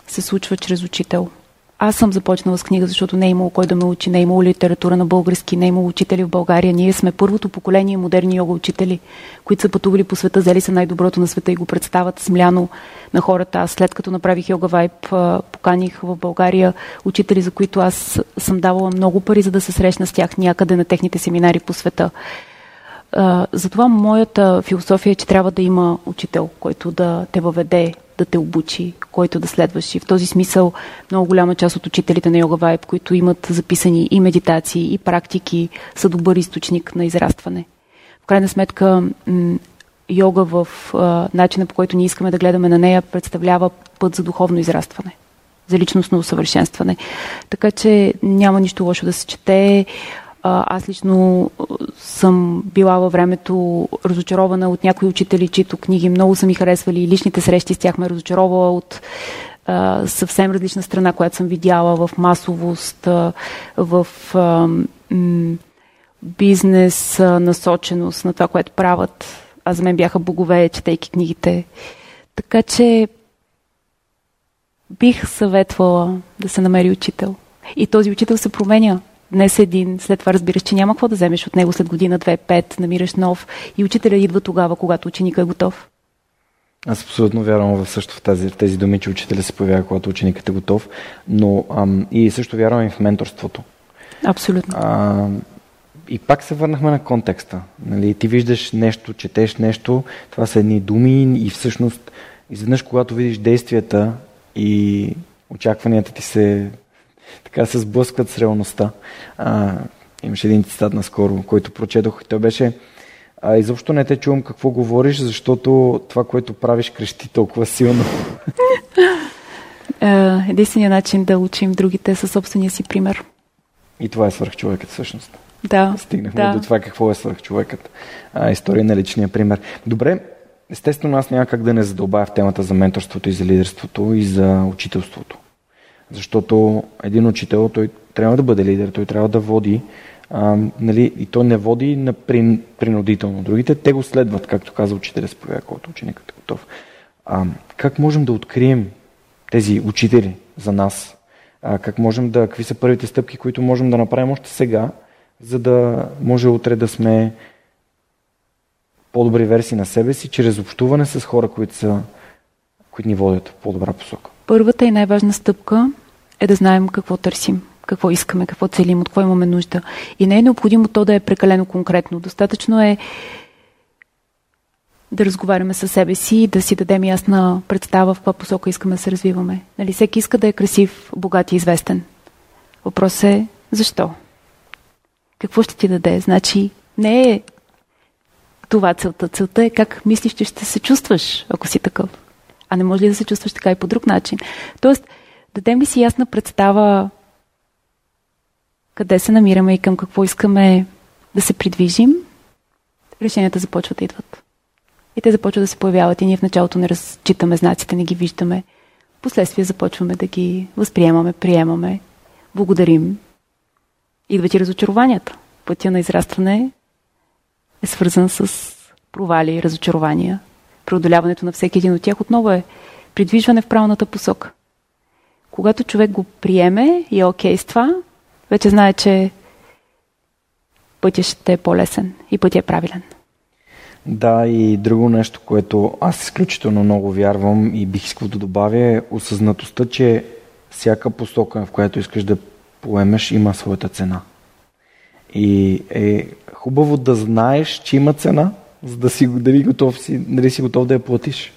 се случва чрез учител – аз съм започнала с книга, защото не е имало кой да ме учи, не е имало литература на български, не е имало учители в България. Ние сме първото поколение модерни йога учители, които са пътували по света, взели са най-доброто на света и го представят смляно на хората. Аз след като направих йога вайб, поканих в България учители, за които аз съм давала много пари, за да се срещна с тях някъде на техните семинари по света. затова моята философия е, че трябва да има учител, който да те въведе да те обучи, който да следваш. И в този смисъл много голяма част от учителите на йога вайб, които имат записани и медитации, и практики, са добър източник на израстване. В крайна сметка, йога в а, начина по който ние искаме да гледаме на нея представлява път за духовно израстване за личностно усъвършенстване. Така че няма нищо лошо да се чете. Аз лично съм била във времето разочарована от някои учители, чието книги много са ми харесвали и личните срещи с тях ме разочаровала от съвсем различна страна, която съм видяла в масовост, в бизнес насоченост на това, което правят. А за мен бяха богове, четейки книгите. Така че бих съветвала да се намери учител. И този учител се променя днес един, след това разбираш, че няма какво да вземеш от него след година, две, пет, намираш нов и учителя идва тогава, когато ученикът е готов. Аз абсолютно вярвам в също в тези, в тези думи, че учителя се появява, когато ученикът е готов, но ам, и също вярвам и в менторството. Абсолютно. А, и пак се върнахме на контекста. Нали? Ти виждаш нещо, четеш нещо, това са едни думи и всъщност изведнъж, когато видиш действията и очакванията ти се така се сблъскват с реалността. А, имаше един цитат наскоро, който прочетох и той беше а, изобщо не те чувам какво говориш, защото това, което правиш, крещи толкова силно. Е, единственият начин да учим другите със собствения си пример. И това е свърхчовекът всъщност. Да. Стигнахме да. до това какво е свърхчовекът. А, история на личния пример. Добре, естествено аз няма как да не задълбая в темата за менторството и за лидерството и за учителството. Защото един учител, той трябва да бъде лидер, той трябва да води, а, нали, и той не води на прин, принудително. Другите, те го следват, както каза учителя, сповя, когато ученикът е готов. А, как можем да открием тези учители за нас? А, как можем да, какви са първите стъпки, които можем да направим още сега, за да може утре да сме по-добри версии на себе си, чрез общуване с хора, които, са, които ни водят в по-добра посока? Първата и най-важна стъпка е да знаем какво търсим, какво искаме, какво целим, от какво имаме нужда. И не е необходимо то да е прекалено конкретно. Достатъчно е да разговаряме със себе си и да си дадем ясна представа в каква посока искаме да се развиваме. Нали, всеки иска да е красив, богат и известен. Въпрос е защо? Какво ще ти даде? Значи не е това целта. Целта е как мислиш, че ще се чувстваш, ако си такъв. А не може ли да се чувстваш така и по друг начин? Тоест, дадем ли си ясна представа къде се намираме и към какво искаме да се придвижим, решенията започват да идват. И те започват да се появяват и ние в началото не разчитаме знаците, не ги виждаме. Последствие започваме да ги възприемаме, приемаме, благодарим. Идват и разочарованията. Пътя на израстване е свързан с провали и разочарования. Преодоляването на всеки един от тях отново е придвижване в правилната посока. Когато човек го приеме и е окей с това, вече знае, че пътя ще е по-лесен и пътя е правилен. Да, и друго нещо, което аз изключително много вярвам и бих искал да добавя е осъзнатостта, че всяка посока, в която искаш да поемеш, има своята цена. И е хубаво да знаеш, че има цена, за да си, дали, готов си, дали си готов да я платиш.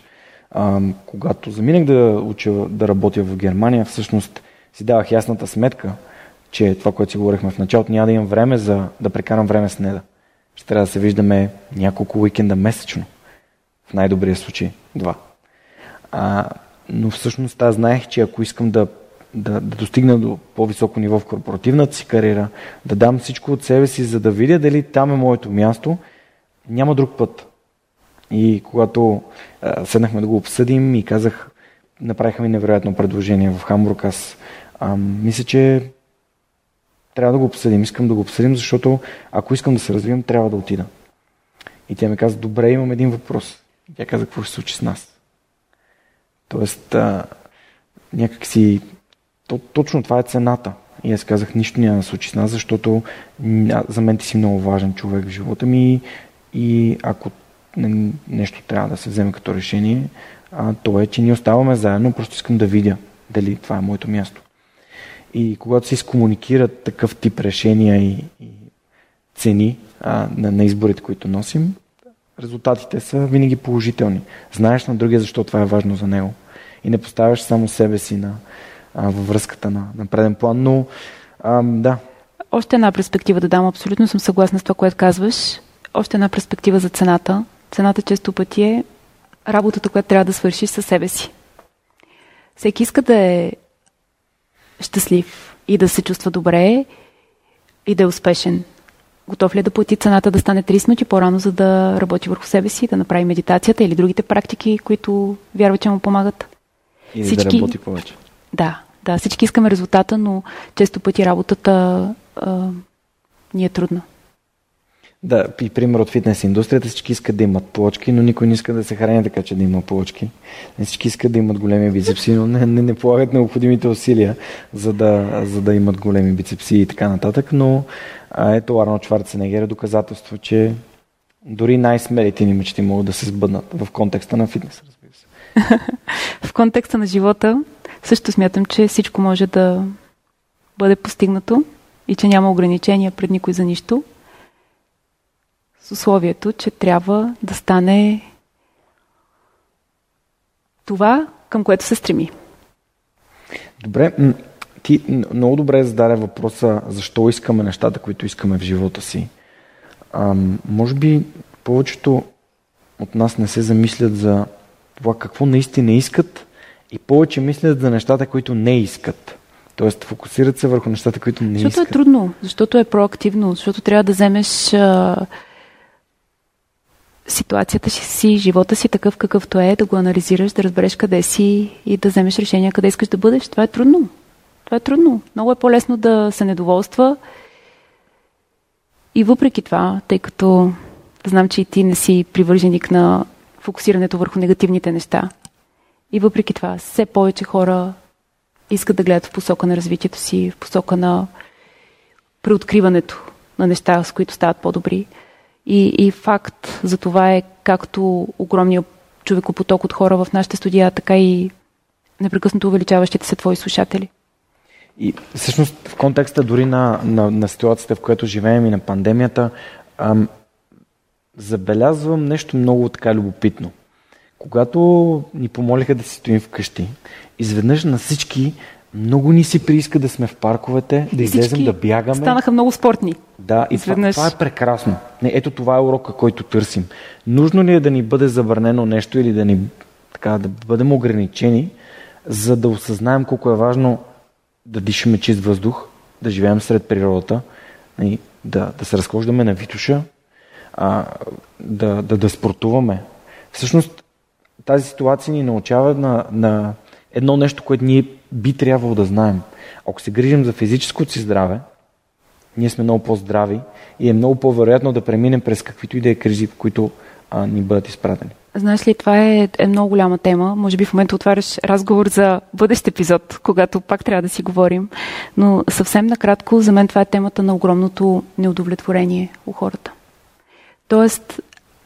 А, когато заминах да уча да работя в Германия, всъщност си давах ясната сметка, че това, което си говорихме в началото, няма да имам време за да прекарам време с неда. Ще трябва да се виждаме няколко уикенда месечно. В най-добрия случай два. А, но всъщност аз знаех, че ако искам да, да, да достигна до по-високо ниво в корпоративната си кариера, да дам всичко от себе си, за да видя дали там е моето място, няма друг път. И когато а, седнахме да го обсъдим и казах, направиха ми невероятно предложение в Хамбург, аз а, мисля, че трябва да го обсъдим. Искам да го обсъдим, защото ако искам да се развивам, трябва да отида. И тя ми каза, добре, имам един въпрос. И тя каза, какво ще случи с нас? Тоест, а, някак си, то, точно това е цената. И аз казах, нищо няма да случи с нас, защото за мен ти си много важен човек в живота ми и ако нещо трябва да се вземе като решение, а, то е, че ние оставаме заедно, просто искам да видя дали това е моето място. И когато се изкомуникират такъв тип решения и, и цени а, на, на изборите, които носим, резултатите са винаги положителни. Знаеш на другия защо това е важно за него. И не поставяш само себе си на, а, във връзката на, на преден план. Но а, да. Още една перспектива да дам. Абсолютно съм съгласна с това, което казваш. Още една перспектива за цената. Цената често пъти е работата, която трябва да свършиш със себе си. Всеки иска да е щастлив и да се чувства добре и да е успешен. Готов ли е да плати цената да стане 30 минути по-рано, за да работи върху себе си, да направи медитацията или другите практики, които вярва, че му помагат? И всички... да работи повече. Да, да, всички искаме резултата, но често пъти работата а, ни е трудна. Да, и пример от фитнес индустрията, всички искат да имат плочки, но никой не иска да се храни така, че да има плочки. Всички искат да имат големи бицепси, но не, не, не полагат необходимите усилия, за да, за да имат големи бицепси и така нататък. Но а, ето Арно Шварценегер е доказателство, че дори най-смелите ни мечти могат да се сбъднат в контекста на фитнес, разбира се. в контекста на живота също смятам, че всичко може да бъде постигнато и че няма ограничения пред никой за нищо с условието, че трябва да стане това, към което се стреми. Добре, ти много добре зададе въпроса защо искаме нещата, които искаме в живота си. А, може би повечето от нас не се замислят за това какво наистина искат и повече мислят за нещата, които не искат. Тоест, фокусират се върху нещата, които не защото искат. Защото е трудно, защото е проактивно, защото трябва да вземеш а, ситуацията си, живота си такъв какъвто е, да го анализираш, да разбереш къде си и да вземеш решение къде искаш да бъдеш. Това е трудно. Това е трудно. Много е по-лесно да се недоволства. И въпреки това, тъй като знам, че и ти не си привърженик на фокусирането върху негативните неща, и въпреки това, все повече хора искат да гледат в посока на развитието си, в посока на преоткриването на неща, с които стават по-добри. И, и факт за това е както огромният човекопоток от хора в нашите студия, така и непрекъснато увеличаващите се твои слушатели. И всъщност в контекста дори на, на, на ситуацията, в която живеем и на пандемията, ам, забелязвам нещо много така любопитно. Когато ни помолиха да си стоим вкъщи, изведнъж на всички много ни си прииска да сме в парковете, да излезем, да бягаме. Станаха много спортни. Да, и това, това е прекрасно. Не, ето това е урока, който търсим. Нужно ли е да ни бъде забранено нещо или да ни така, да бъдем ограничени, за да осъзнаем колко е важно да дишаме чист въздух, да живеем сред природата, и да, да се разхождаме на Витуша, а, да, да, да спортуваме. Всъщност тази ситуация ни научава на, на едно нещо, което ние би трябвало да знаем. Ако се грижим за физическото си здраве, ние сме много по-здрави и е много по-вероятно да преминем през каквито и да е кризи, в които а, ни бъдат изпратени. Знаеш ли, това е, е много голяма тема. Може би в момента отваряш разговор за бъдещ епизод, когато пак трябва да си говорим. Но съвсем накратко, за мен това е темата на огромното неудовлетворение у хората. Тоест,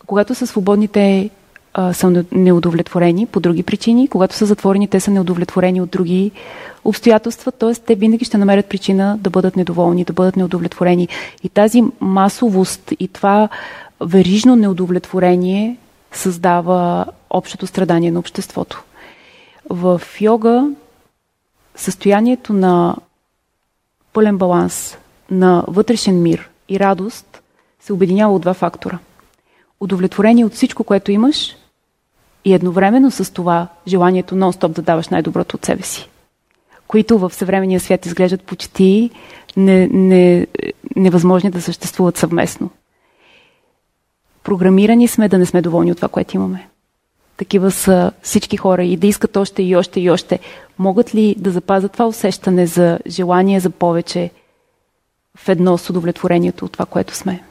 Когато са свободни, те а, са неудовлетворени по други причини. Когато са затворени, те са неудовлетворени от други обстоятелства. Т.е. те винаги ще намерят причина да бъдат недоволни, да бъдат неудовлетворени. И тази масовост и това верижно неудовлетворение създава общото страдание на обществото. В йога състоянието на пълен баланс на вътрешен мир и радост се обединява от два фактора. Удовлетворение от всичко, което имаш и едновременно с това желанието нон-стоп да даваш най-доброто от себе си, които в съвременния свят изглеждат почти не, не, невъзможни да съществуват съвместно. Програмирани сме да не сме доволни от това, което имаме. Такива са всички хора и да искат още и още и още. Могат ли да запазят това усещане за желание за повече в едно с удовлетворението от това, което сме?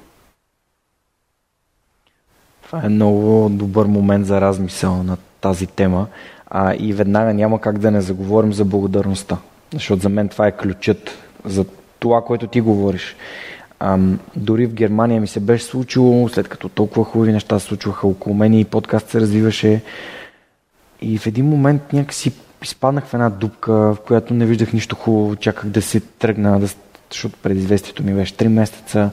Това е много добър момент за размисъл на тази тема. А, и веднага няма как да не заговорим за благодарността. Защото за мен това е ключът за това, което ти говориш. Ам, дори в Германия ми се беше случило, след като толкова хубави неща се случваха около мен и подкаст се развиваше. И в един момент някакси изпаднах в една дупка, в която не виждах нищо хубаво, чаках да се тръгна, да, защото предизвестието ми беше 3 месеца.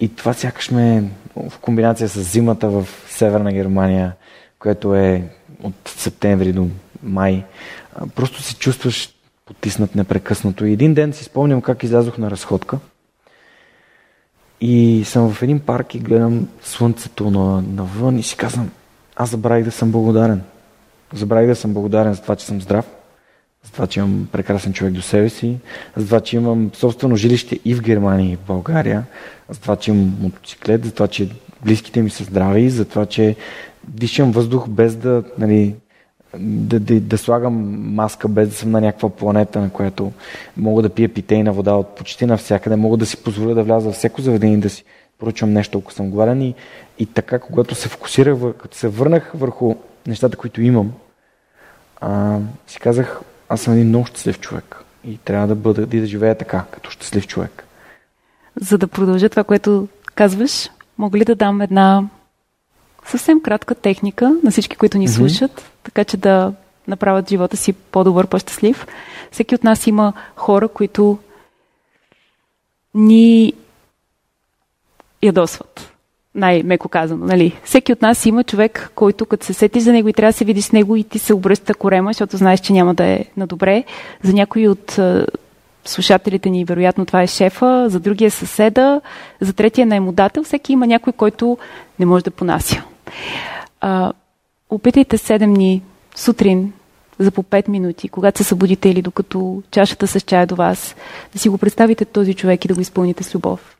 И това сякаш ме в комбинация с зимата в Северна Германия, което е от септември до май. Просто се чувстваш потиснат непрекъснато. И един ден си спомням как излязох на разходка – и съм в един парк и гледам слънцето на, навън и си казвам, аз забравих да съм благодарен. Забравих да съм благодарен за това, че съм здрав, за това, че имам прекрасен човек до себе си, за това, че имам собствено жилище и в Германия, и в България, за това, че имам мотоциклет, за това, че близките ми са здрави, за това, че дишам въздух без да, нали, да, да, да слагам маска без да съм на някаква планета, на която мога да пия питейна вода от почти навсякъде, мога да си позволя да вляза в всеко заведение да си поръчвам нещо, ако съм гладен. И, и така, когато се фокусирах, като се върнах върху нещата, които имам, а, си казах, аз съм един много щастлив човек и трябва да бъда и да живея така, като щастлив човек. За да продължа това, което казваш, мога ли да дам една съвсем кратка техника на всички, които ни mm-hmm. слушат, така че да направят живота си по-добър, по-щастлив. Всеки от нас има хора, които ни ядосват. Най-меко казано, нали? Всеки от нас има човек, който като се сетиш за него и трябва да се видиш с него и ти се обръща корема, защото знаеш, че няма да е на добре. За някои от слушателите ни, вероятно това е шефа, за другия съседа, за третия наемодател. Всеки има някой, който не може да понася. А, опитайте 7 дни сутрин за по 5 минути, когато се събудите или докато чашата с чая до вас, да си го представите този човек и да го изпълните с любов.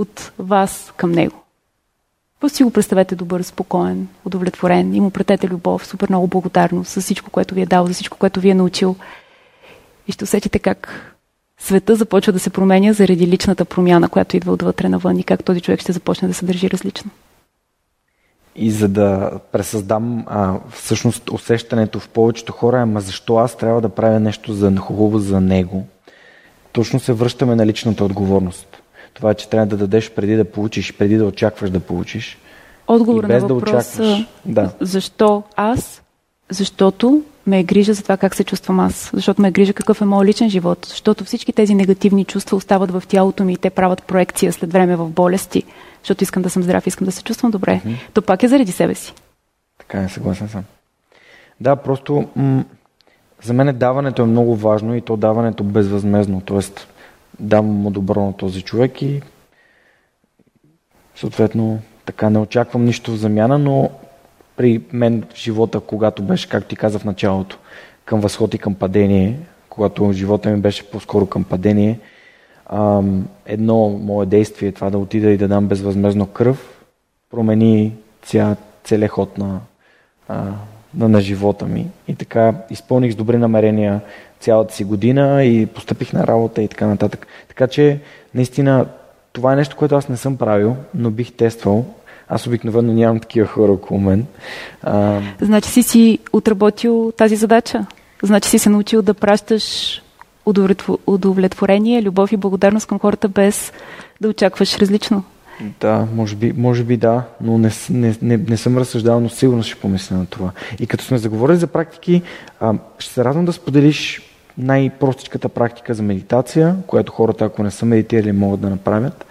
От вас към него. Просто си го представете добър, спокоен, удовлетворен и му пратете любов, супер много благодарност за всичко, което ви е дал, за всичко, което ви е научил. И ще усетите как света започва да се променя заради личната промяна, която идва отвътре навън и как този човек ще започне да се държи различно. И за да пресъздам а, всъщност усещането в повечето хора, ама защо аз трябва да правя нещо за хубаво за него, точно се връщаме на личната отговорност. Това че трябва да дадеш преди да получиш, преди да очакваш да получиш. Отговор на въпроса да да. защо аз? Защото ме е грижа за това как се чувствам аз. Защото ме е грижа какъв е моят личен живот. Защото всички тези негативни чувства остават в тялото ми и те правят проекция след време в болести защото искам да съм здрав, искам да се чувствам добре. Mm-hmm. То пак е заради себе си. Така е, съгласен съм. Да, просто м- за мен даването е много важно и то даването безвъзмезно. Тоест, давам му добро на този човек и съответно така не очаквам нищо в замяна, но при мен в живота, когато беше, както ти каза в началото, към възход и към падение, когато живота ми беше по-скоро към падение, едно мое действие, това да отида и да дам безвъзмезно кръв, промени ця, целия ход на, на, на живота ми. И така изпълних с добри намерения цялата си година и постъпих на работа и така нататък. Така че, наистина, това е нещо, което аз не съм правил, но бих тествал. Аз обикновено нямам такива хора около мен. А... Значи си си отработил тази задача? Значи си се научил да пращаш удовлетворение, любов и благодарност към хората без да очакваш различно. Да, може би, може би да, но не, не, не, не съм разсъждал, но сигурно ще помисля на това. И като сме заговорили за практики, а, ще се радвам да споделиш най-простичката практика за медитация, която хората, ако не са медитирали, могат да направят.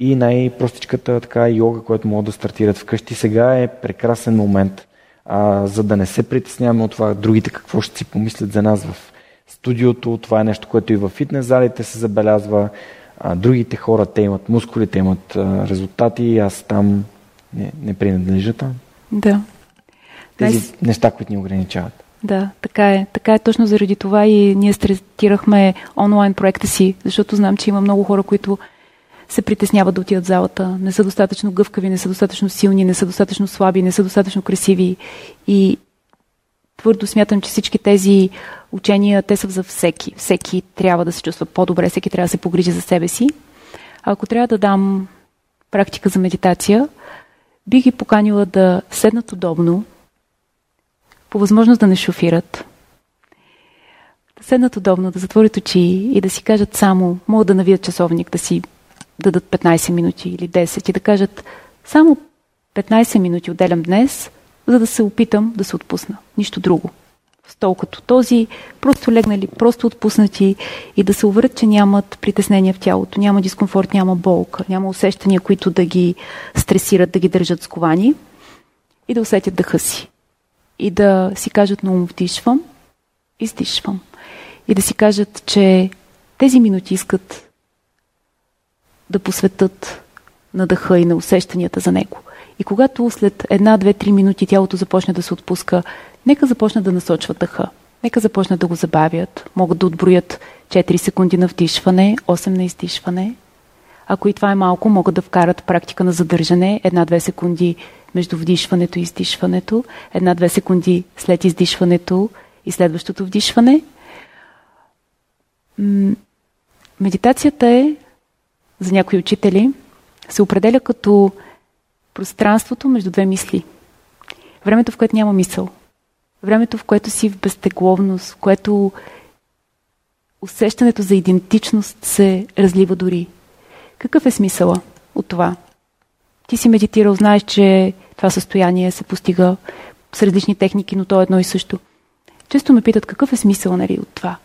И най-простичката така йога, която могат да стартират вкъщи. Сега е прекрасен момент, а, за да не се притесняваме от това другите какво ще си помислят за нас в студиото. Това е нещо, което и в фитнес залите се забелязва. А, другите хора, те имат мускули, те имат а, резултати, аз там не, не принадлежа там. Да. Тези Най- неща, които ни ограничават. Да, така е. Така е точно заради това и ние стартирахме онлайн проекта си, защото знам, че има много хора, които се притесняват да отидат в залата. Не са достатъчно гъвкави, не са достатъчно силни, не са достатъчно слаби, не са достатъчно красиви. И твърдо смятам, че всички тези учения, те са за всеки. Всеки трябва да се чувства по-добре, всеки трябва да се погрижи за себе си. А ако трябва да дам практика за медитация, бих ги поканила да седнат удобно, по възможност да не шофират, да седнат удобно, да затворят очи и да си кажат само, могат да навият часовник, да си дадат 15 минути или 10 и да кажат само 15 минути отделям днес, за да се опитам да се отпусна. Нищо друго. Стол като този, просто легнали, просто отпуснати и да се уверят, че нямат притеснения в тялото, няма дискомфорт, няма болка, няма усещания, които да ги стресират, да ги държат сковани и да усетят дъха си. И да си кажат на ум вдишвам, издишвам. И да си кажат, че тези минути искат да посветат на дъха и на усещанията за него. И когато след една, две, три минути тялото започне да се отпуска, нека започне да насочват дъха. Нека започнат да го забавят. Могат да отброят 4 секунди на вдишване, 8 на издишване. Ако и това е малко, могат да вкарат практика на задържане, една-две секунди между вдишването и издишването, една-две секунди след издишването и следващото вдишване. Медитацията е, за някои учители, се определя като пространството между две мисли. Времето, в което няма мисъл. Времето, в което си в безтегловност, в което усещането за идентичност се разлива дори. Какъв е смисъла от това? Ти си медитирал, знаеш, че това състояние се постига с различни техники, но то е едно и също. Често ме питат какъв е смисъл нали, от това.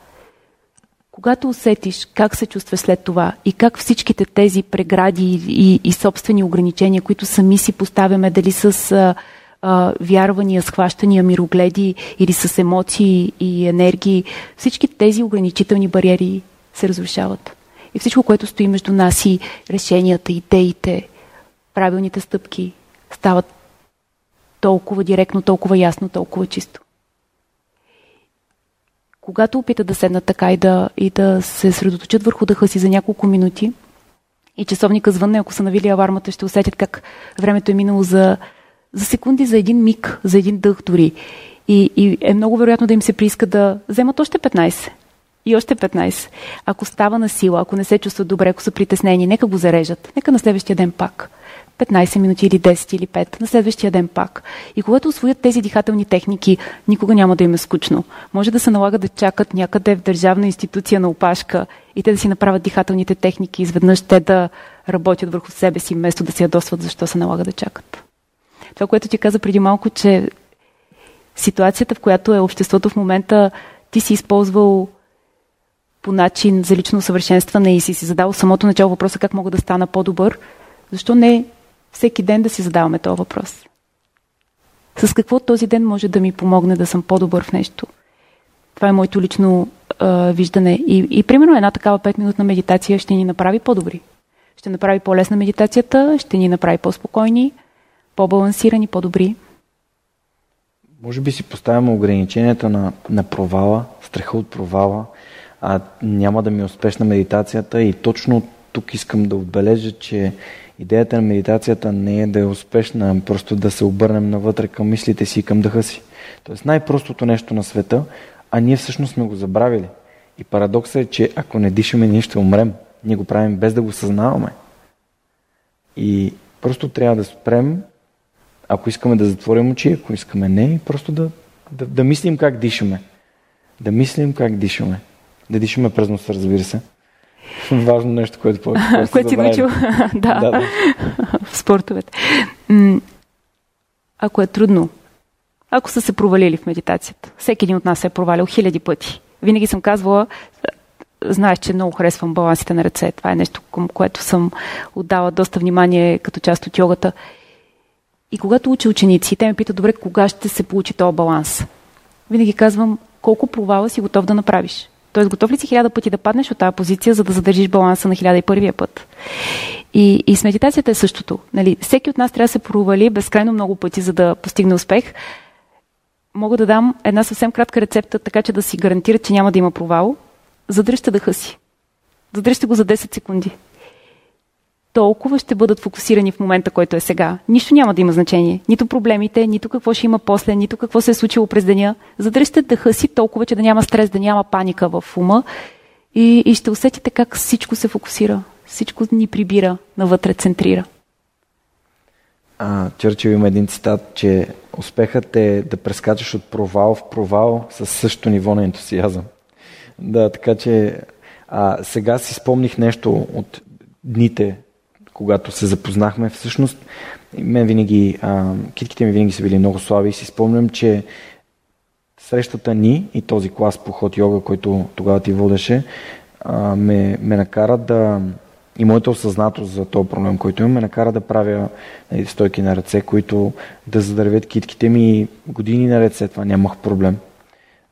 Когато усетиш как се чувства след това и как всичките тези прегради и, и, и собствени ограничения, които сами си поставяме, дали с а, а, вярвания, схващания, мирогледи или с емоции и енергии, всички тези ограничителни бариери се разрушават. И всичко, което стои между нас и решенията, идеите, правилните стъпки, стават толкова директно, толкова ясно, толкова чисто когато опитат да седнат така и да, и да се средоточат върху дъха си за няколко минути и часовника звънне, ако са навили авармата, ще усетят как времето е минало за, за секунди, за един миг, за един дъх дори. И, и е много вероятно да им се прииска да вземат още 15. И още 15. Ако става на сила, ако не се чувстват добре, ако са притеснени, нека го зарежат. Нека на следващия ден пак. 15 минути или 10 или 5, на следващия ден пак. И когато освоят тези дихателни техники, никога няма да им е скучно. Може да се налага да чакат някъде в държавна институция на опашка и те да си направят дихателните техники, изведнъж те да работят върху себе си, вместо да се ядосват защо се налага да чакат. Това, което ти каза преди малко, че ситуацията, в която е обществото в момента, ти си използвал по начин за лично усъвършенстване и си си задал самото начало въпроса как мога да стана по-добър, защо не всеки ден да си задаваме този въпрос. С какво този ден може да ми помогне да съм по-добър в нещо? Това е моето лично а, виждане. И, и примерно една такава 5-минутна медитация ще ни направи по-добри. Ще направи по-лесна медитацията, ще ни направи по-спокойни, по-балансирани, по-добри. Може би си поставяме ограниченията на, на провала, страха от провала, а няма да ми е успешна медитацията и точно тук искам да отбележа, че Идеята на медитацията не е да е успешна, а просто да се обърнем навътре към мислите си и към дъха си. Тоест най-простото нещо на света, а ние всъщност сме го забравили. И парадоксът е, че ако не дишаме, ние ще умрем. Ние го правим без да го съзнаваме. И просто трябва да спрем, ако искаме да затворим очи, ако искаме не, просто да, да, да мислим как дишаме. Да мислим как дишаме. Да дишаме през носа, разбира се. Важно нещо, което повече. което си научил да, да, да. в спортовете. Ако е трудно, ако са се провалили в медитацията, всеки един от нас се е провалил хиляди пъти. Винаги съм казвала, знаеш, че много харесвам балансите на ръце. Това е нещо, към което съм отдала доста внимание като част от йогата. И когато уча ученици, те ме питат, добре, кога ще се получи този баланс? Винаги казвам, колко провала си готов да направиш. Тоест, готов ли си хиляда пъти да паднеш от тази позиция, за да задържиш баланса на хиляда и първия път? И, и с медитацията е същото. Нали? Всеки от нас трябва да се провали безкрайно много пъти, за да постигне успех. Мога да дам една съвсем кратка рецепта, така че да си гарантира, че няма да има провал. Задръжте дъха си. Задръжте го за 10 секунди толкова ще бъдат фокусирани в момента, който е сега. Нищо няма да има значение. Нито проблемите, нито какво ще има после, нито какво се е случило през деня. Задръжте дъха си толкова, че да няма стрес, да няма паника в ума и, и ще усетите как всичко се фокусира. Всичко ни прибира, навътре центрира. А, Чърчил има един цитат, че успехът е да прескачаш от провал в провал с същото ниво на ентусиазъм. Да, така че а, сега си спомних нещо от дните, когато се запознахме, всъщност мен винаги, а, китките ми винаги са били много слаби и си спомням, че срещата ни и този клас по ход йога, който тогава ти водеше, а, ме, ме накара да и моята осъзнатост за този проблем, който имам, ме накара да правя нали, стойки на ръце, които да задървят китките ми години наред след това нямах проблем.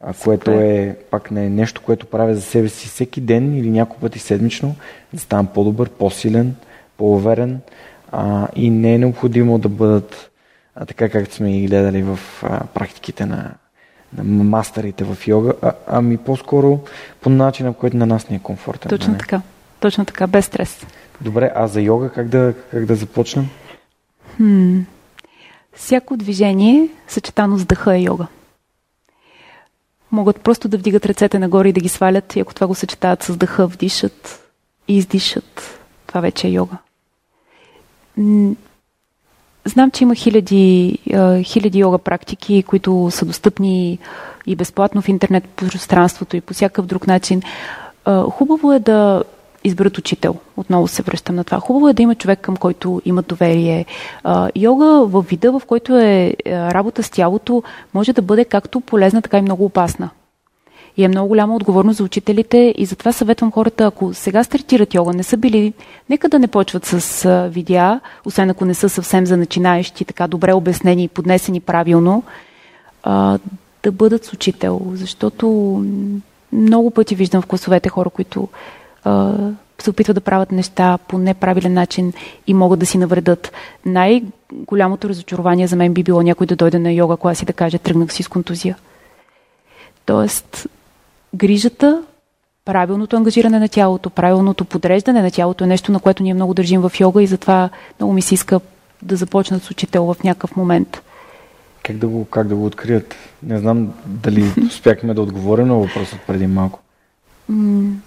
А, което е пак не е нещо, което правя за себе си всеки ден или няколко пъти седмично, да ставам по-добър, по-силен, по-уверен а, и не е необходимо да бъдат а, така, както сме и гледали в а, практиките на, на мастерите в йога, а, ами по-скоро по начина, по който на нас ни е комфортен. Точно не? така. Точно така, без стрес. Добре, а за йога как да, как да започнем? Хм. Всяко движение, съчетано с дъха е йога. Могат просто да вдигат ръцете нагоре и да ги свалят и ако това го съчетават с дъха, вдишат и издишат. Това вече е йога. Знам, че има хиляди, хиляди йога практики, които са достъпни и безплатно в интернет пространството и по всякакъв друг начин. Хубаво е да изберат учител. Отново се връщам на това. Хубаво е да има човек, към който има доверие. Йога в вида, в който е работа с тялото, може да бъде както полезна, така и много опасна. И е много голяма отговорност за учителите и затова съветвам хората, ако сега стартират йога, не са били, нека да не почват с видеа, освен ако не са съвсем за начинаещи, така добре обяснени и поднесени правилно, а, да бъдат с учител. Защото много пъти виждам в класовете хора, които а, се опитват да правят неща по неправилен начин и могат да си навредат. Най-голямото разочарование за мен би било някой да дойде на йога клас и да каже тръгнах си с контузия. Тоест, грижата, правилното ангажиране на тялото, правилното подреждане на тялото е нещо, на което ние много държим в йога и затова много ми се иска да започнат с учител в някакъв момент. Как да го, как да го открият? Не знам дали успяхме да отговорим на въпросът преди малко.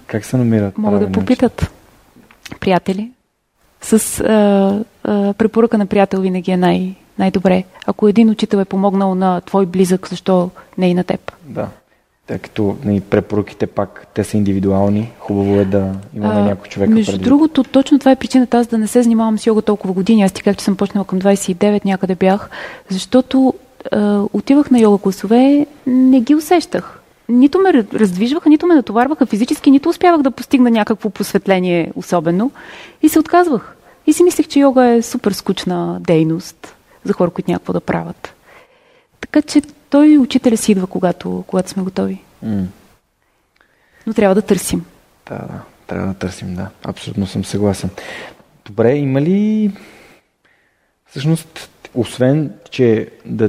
как се намират? Могат да попитат. Начин? Приятели. С а, а, препоръка на приятел винаги е най- най-добре. Ако един учител е помогнал на твой близък, защо не и на теб? Да тъй като нали, препоръките пак те са индивидуални. Хубаво е да имаме някой човек. Между преди. другото, точно това е причината аз да не се занимавам с йога толкова години. Аз ти как че съм почнала към 29, някъде бях, защото е, отивах на йога класове, не ги усещах. Нито ме раздвижваха, нито ме натоварваха физически, нито успявах да постигна някакво посветление особено. И се отказвах. И си мислех, че йога е супер скучна дейност за хора, които някакво да правят. Така че той учителя си идва, когато, когато сме готови. Mm. Но трябва да търсим. Да, да. Трябва да търсим, да. Абсолютно съм съгласен. Добре, има ли всъщност, освен, че да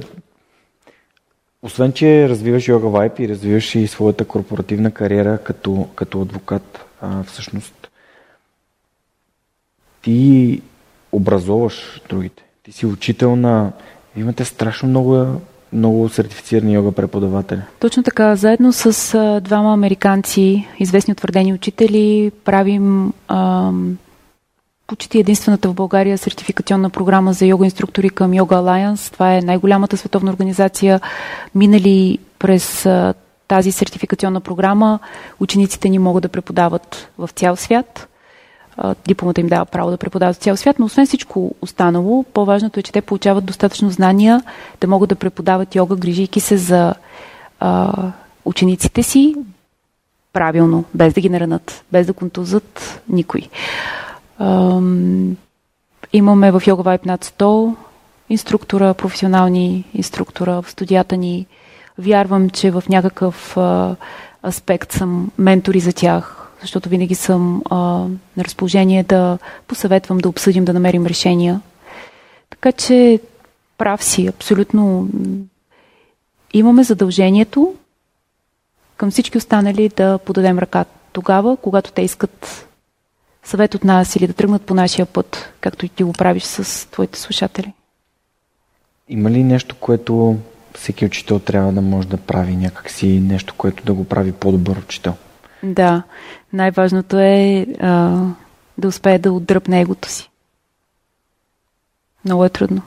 освен, че развиваш йога вайп и развиваш и своята корпоративна кариера като, като адвокат, а, всъщност ти образоваш другите. Ти си учител на... Имате страшно много много сертифицирани йога преподаватели. Точно така. Заедно с а, двама американци, известни утвърдени учители, правим а, почти единствената в България сертификационна програма за йога инструктори към Yoga Alliance. Това е най-голямата световна организация. Минали през а, тази сертификационна програма учениците ни могат да преподават в цял свят. Дипломата им дава право да преподават цял свят, но освен всичко останало, по-важното е, че те получават достатъчно знания да могат да преподават йога, грижейки се за а, учениците си правилно, без да ги наранат, без да контузат никой. Ам, имаме в Yoga Vibe над 100 инструктора, професионални инструктора в студията ни. Вярвам, че в някакъв а, аспект съм ментори за тях, защото винаги съм а, на разположение да посъветвам, да обсъдим, да намерим решения. Така че прав си, абсолютно имаме задължението към всички останали да подадем ръка тогава, когато те искат съвет от нас или да тръгнат по нашия път, както и ти го правиш с твоите слушатели. Има ли нещо, което всеки учител трябва да може да прави някакси, нещо, което да го прави по-добър учител? Да, най-важното е а, да успее да отдръпне егото си. Много е трудно.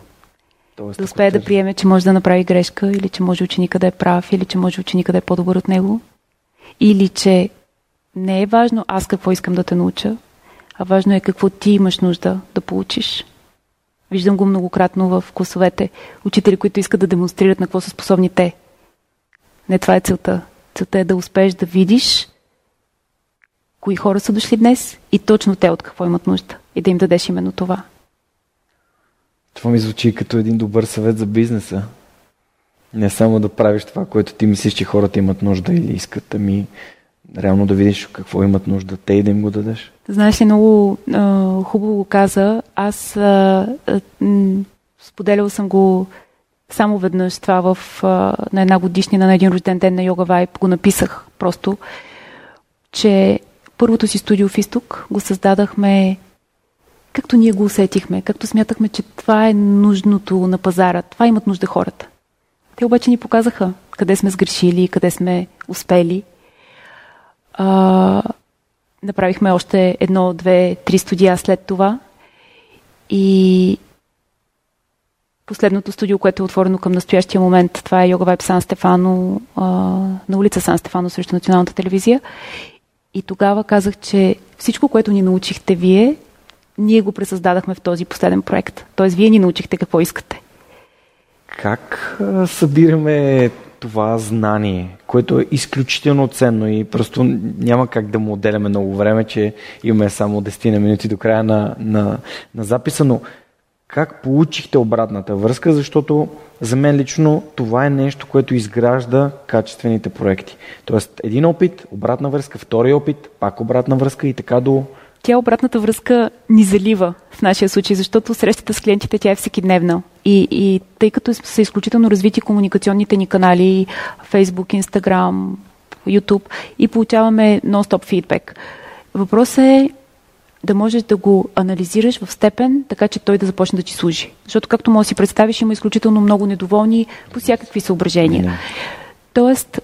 Тоест, да успее да приеме, че може да направи грешка, или че може ученика да е прав, или че може ученика да е по-добър от него, или че не е важно аз какво искам да те науча, а важно е какво ти имаш нужда да получиш. Виждам го многократно в класовете. Учители, които искат да демонстрират на какво са способни те. Не това е целта. Целта е да успееш да видиш кои хора са дошли днес и точно те от какво имат нужда. И да им дадеш именно това. Това ми звучи като един добър съвет за бизнеса. Не само да правиш това, което ти мислиш, че хората имат нужда или искат, ами реално да видиш какво имат нужда те и да им го дадеш. Знаеш ли, много а, хубаво го каза. Аз а, а, споделял съм го само веднъж това в, а, на една годишнина на един рожден ден на Йога Вайб. Го написах просто, че първото си студио в Изток го създадахме както ние го усетихме, както смятахме, че това е нужното на пазара, това имат нужда хората. Те обаче ни показаха къде сме сгрешили, къде сме успели. А, направихме още едно, две, три студия след това. И последното студио, което е отворено към настоящия момент, това е Йога Вайб Сан Стефано, на улица Сан Стефано срещу националната телевизия. И тогава казах, че всичко, което ни научихте вие, ние го пресъздадахме в този последен проект. Тоест, вие ни научихте какво искате. Как събираме това знание, което е изключително ценно и просто няма как да му отделяме много време, че имаме само 10 на минути до края на, на, на записа, но как получихте обратната връзка, защото за мен лично това е нещо, което изгражда качествените проекти. Тоест един опит, обратна връзка, втори опит, пак обратна връзка и така до тя обратната връзка ни залива в нашия случай, защото срещата с клиентите тя е всекидневна. И, и тъй като са изключително развити комуникационните ни канали, Facebook, Instagram, YouTube и получаваме нон-стоп фидбек. Въпросът е да можеш да го анализираш в степен, така че той да започне да ти служи. Защото, както може да си представиш, има изключително много недоволни по всякакви съображения. Тоест,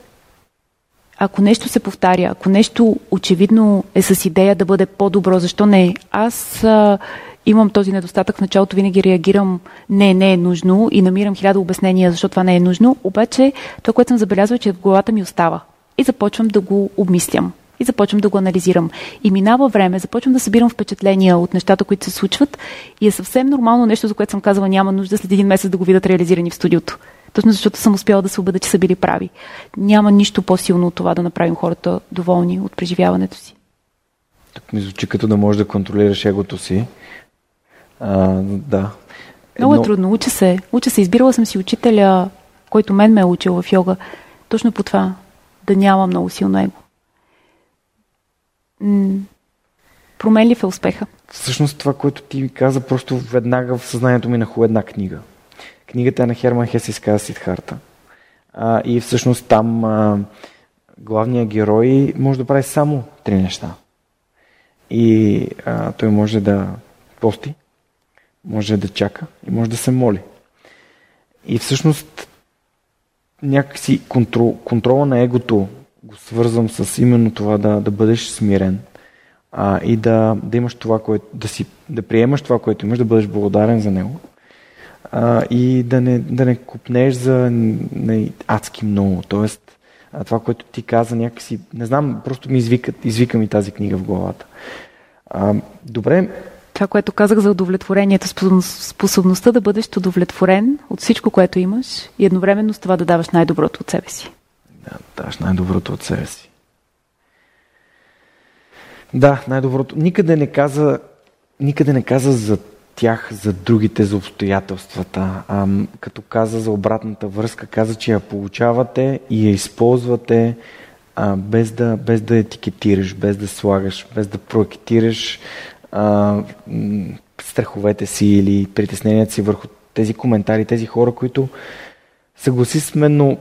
ако нещо се повтаря, ако нещо очевидно е с идея да бъде по-добро, защо не? Аз а, имам този недостатък в началото, винаги реагирам не, не е нужно и намирам хиляда обяснения защо това не е нужно, обаче това, което съм забелязала, е, че в главата ми остава и започвам да го обмислям и започвам да го анализирам. И минава време, започвам да събирам впечатления от нещата, които се случват и е съвсем нормално нещо, за което съм казала няма нужда след един месец да го видят реализирани в студиото. Точно защото съм успяла да се убеда, че са били прави. Няма нищо по-силно от това да направим хората доволни от преживяването си. Тук ми звучи като да можеш да контролираш егото си. А, да. Много е трудно. Уча се. Уча се. Избирала съм си учителя, който мен ме е учил в йога. Точно по това. Да няма много силно его. Променлив е успеха. Всъщност това, което ти ми каза, просто веднага в съзнанието ми наху една книга. Книгата е на Херман Хес изказа Сидхарта. А, и всъщност там а, главният герой може да прави само три неща. И а, той може да пости, може да чака и може да се моли. И всъщност някакси контрол, контрола на егото го свързвам с именно това да, да бъдеш смирен а, и да, да имаш това, което, да, си, да приемаш това, което имаш, да бъдеш благодарен за него а, и да не, да не купнеш за не, адски много. Тоест, А това, което ти каза, някакси, не знам, просто ми извика, извика ми тази книга в главата. А, добре. Това, което казах за удовлетворението, способността да бъдеш удовлетворен от всичко, което имаш и едновременно с това да даваш най-доброто от себе си. Да, даваш най-доброто от себе си. Да, най-доброто. Никъде не каза, никъде не каза за тях, за другите, за обстоятелствата. А, като каза за обратната връзка, каза, че я получавате и я използвате а, без, да, без да етикетираш, без да слагаш, без да проектираш а, страховете си или притесненията си върху тези коментари, тези хора, които съгласи сме, но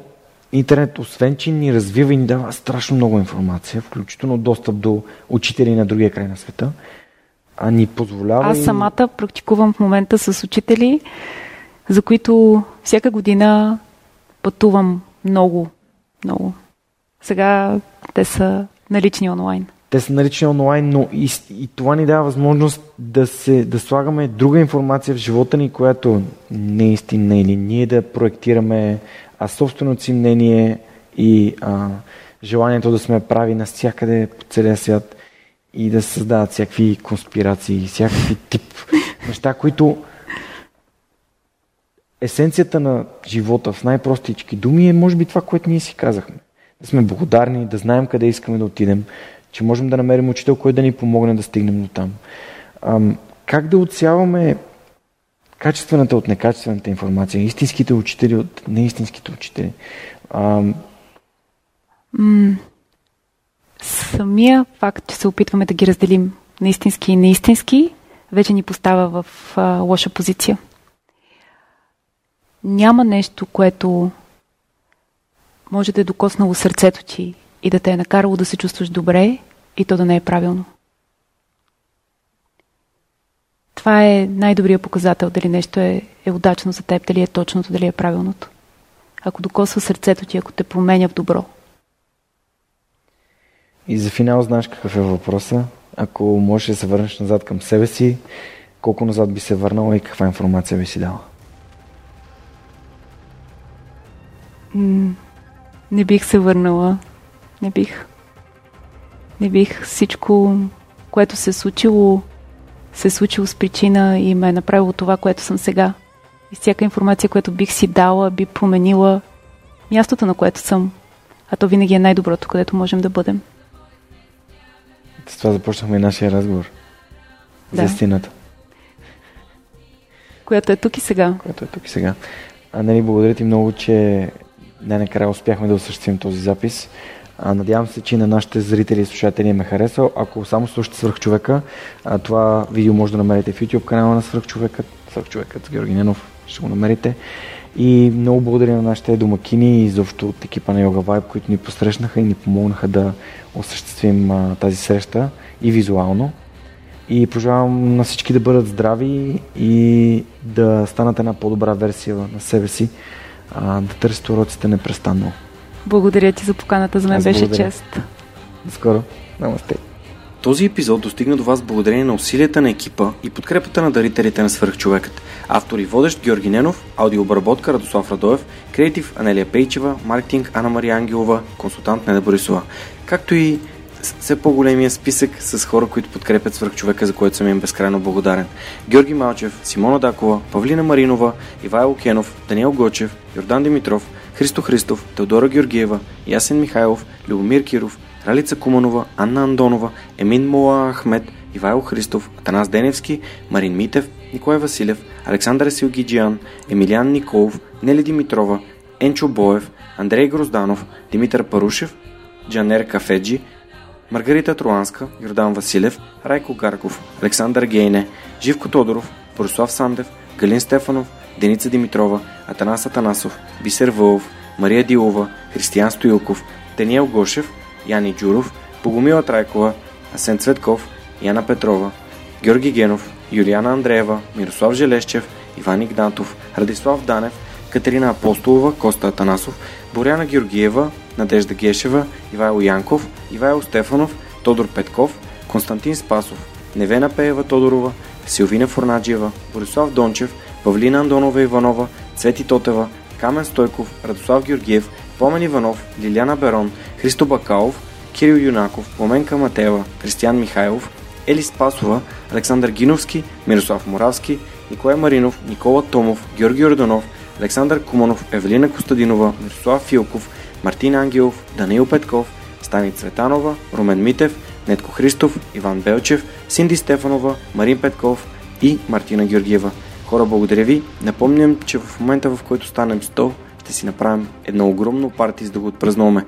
интернет, освен че ни развива и ни дава страшно много информация, включително достъп до учители на другия край на света, а ни позволява. Аз самата практикувам в момента с учители, за които всяка година пътувам много, много. Сега те са налични онлайн. Те са налични онлайн, но и, и това ни дава възможност да, се, да слагаме друга информация в живота ни, която не е истинна или ние да проектираме собственото си мнение и а, желанието да сме прави навсякъде по целия свят и да създават всякакви конспирации, всякакви тип неща, които есенцията на живота в най-простички думи е може би това, което ние си казахме. Да сме благодарни, да знаем къде искаме да отидем, че можем да намерим учител, който да ни помогне да стигнем до там. Ам, как да отсяваме качествената от некачествената информация, истинските учители от неистинските учители? Ам... Mm. Самия факт, че се опитваме да ги разделим на истински и неистински, вече ни поставя в а, лоша позиция. Няма нещо, което може да е докоснало сърцето ти и да те е накарало да се чувстваш добре и то да не е правилно. Това е най-добрият показател дали нещо е, е удачно за теб, дали е точното, дали е правилното. Ако докосва сърцето ти, ако те променя в добро. И за финал знаеш какъв е въпроса? Ако можеш да се върнеш назад към себе си, колко назад би се върнала и каква информация би си дала? не бих се върнала. Не бих. Не бих. Всичко, което се е случило, се е случило с причина и ме е направило това, което съм сега. И всяка информация, която бих си дала, би променила мястото, на което съм. А то винаги е най-доброто, където можем да бъдем. С това започнахме нашия разговор. Да. За истината. Която е тук и сега. Която е тук и сега. А, нали, благодаря ти много, че най-накрая успяхме да осъществим този запис. А, надявам се, че на нашите зрители и слушатели ме харесал. Ако само слушате Свърхчовека, а, това видео може да намерите в YouTube канала на Свърхчовекът, Свърхчовекът с Георги Ненов, ще го намерите. И много благодаря на нашите домакини и изобщо от екипа на Yoga Vibe, които ни посрещнаха и ни помогнаха да осъществим а, тази среща и визуално. И пожелавам на всички да бъдат здрави и да станат една по-добра версия на себе си, а, да търсят уроците непрестанно. Благодаря ти за поканата, за мен Аз беше благодаря. чест. До скоро. Намасте. Този епизод достигна до вас благодарение на усилията на екипа и подкрепата на дарителите на свърхчовекът. Автор и водещ Георги Ненов, аудиообработка Радослав Радоев, креатив Анелия Пейчева, маркетинг Анна Мария Ангелова, консултант Неда Борисова, както и все по-големия списък с хора, които подкрепят свърхчовека, за което съм им безкрайно благодарен. Георги Малчев, Симона Дакова, Павлина Маринова, Ивайло Кенов, Даниел Гочев, Йордан Димитров, Христо Христов, Теодора Георгиева, Ясен Михайлов, Любомир Киров, Ралица Куманова, Анна Андонова, Емин Мола Ахмед, Ивайло Христов, Атанас Деневски, Марин Митев, Николай Василев, Александър Силгиджиан, Емилиан Николов, Нели Димитрова, Енчо Боев, Андрей Грозданов, Димитър Парушев, Джанер Кафеджи, Маргарита Труанска, Йордан Василев, Райко Гарков, Александър Гейне, Живко Тодоров, Борислав Сандев, Галин Стефанов, Деница Димитрова, Атанас Атанасов, Бисер Вълов, Мария Дилова, Християн Стоилков, Тениел Гошев, Яни Джуров, Богомила Трайкова, Асен Цветков, Яна Петрова, Георги Генов, Юлиана Андреева, Мирослав Желещев, Иван Игнатов, Радислав Данев, Катерина Апостолова, Коста Атанасов, Боряна Георгиева, Надежда Гешева, Ивайло Янков, Ивайло Стефанов, Тодор Петков, Константин Спасов, Невена Пеева Тодорова, Силвина Форнаджиева, Борислав Дончев, Павлина Андонова Иванова, Цвети Тотева, Камен Стойков, Радослав Георгиев, Пламен Иванов, Лиляна Берон, Христо Бакалов, Кирил Юнаков, Пламенка Матева, Кристиян Михайлов, Ели Спасова, Александър Гиновски, Мирослав Моравски, Николай Маринов, Никола Томов, Георги Орданов, Александър Куманов, Евелина Костадинова, Мирослав Филков, Мартин Ангелов, Даниил Петков, Стани Цветанова, Румен Митев, Нетко Христов, Иван Белчев, Синди Стефанова, Марин Петков и Мартина Георгиева. Хора, благодаря ви. Напомням, че в момента в който станем 100, ще си направим едно огромно парти, за да го отпразнуваме.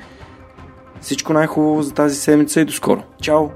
Всичко най-хубаво за тази седмица и до скоро. Чао!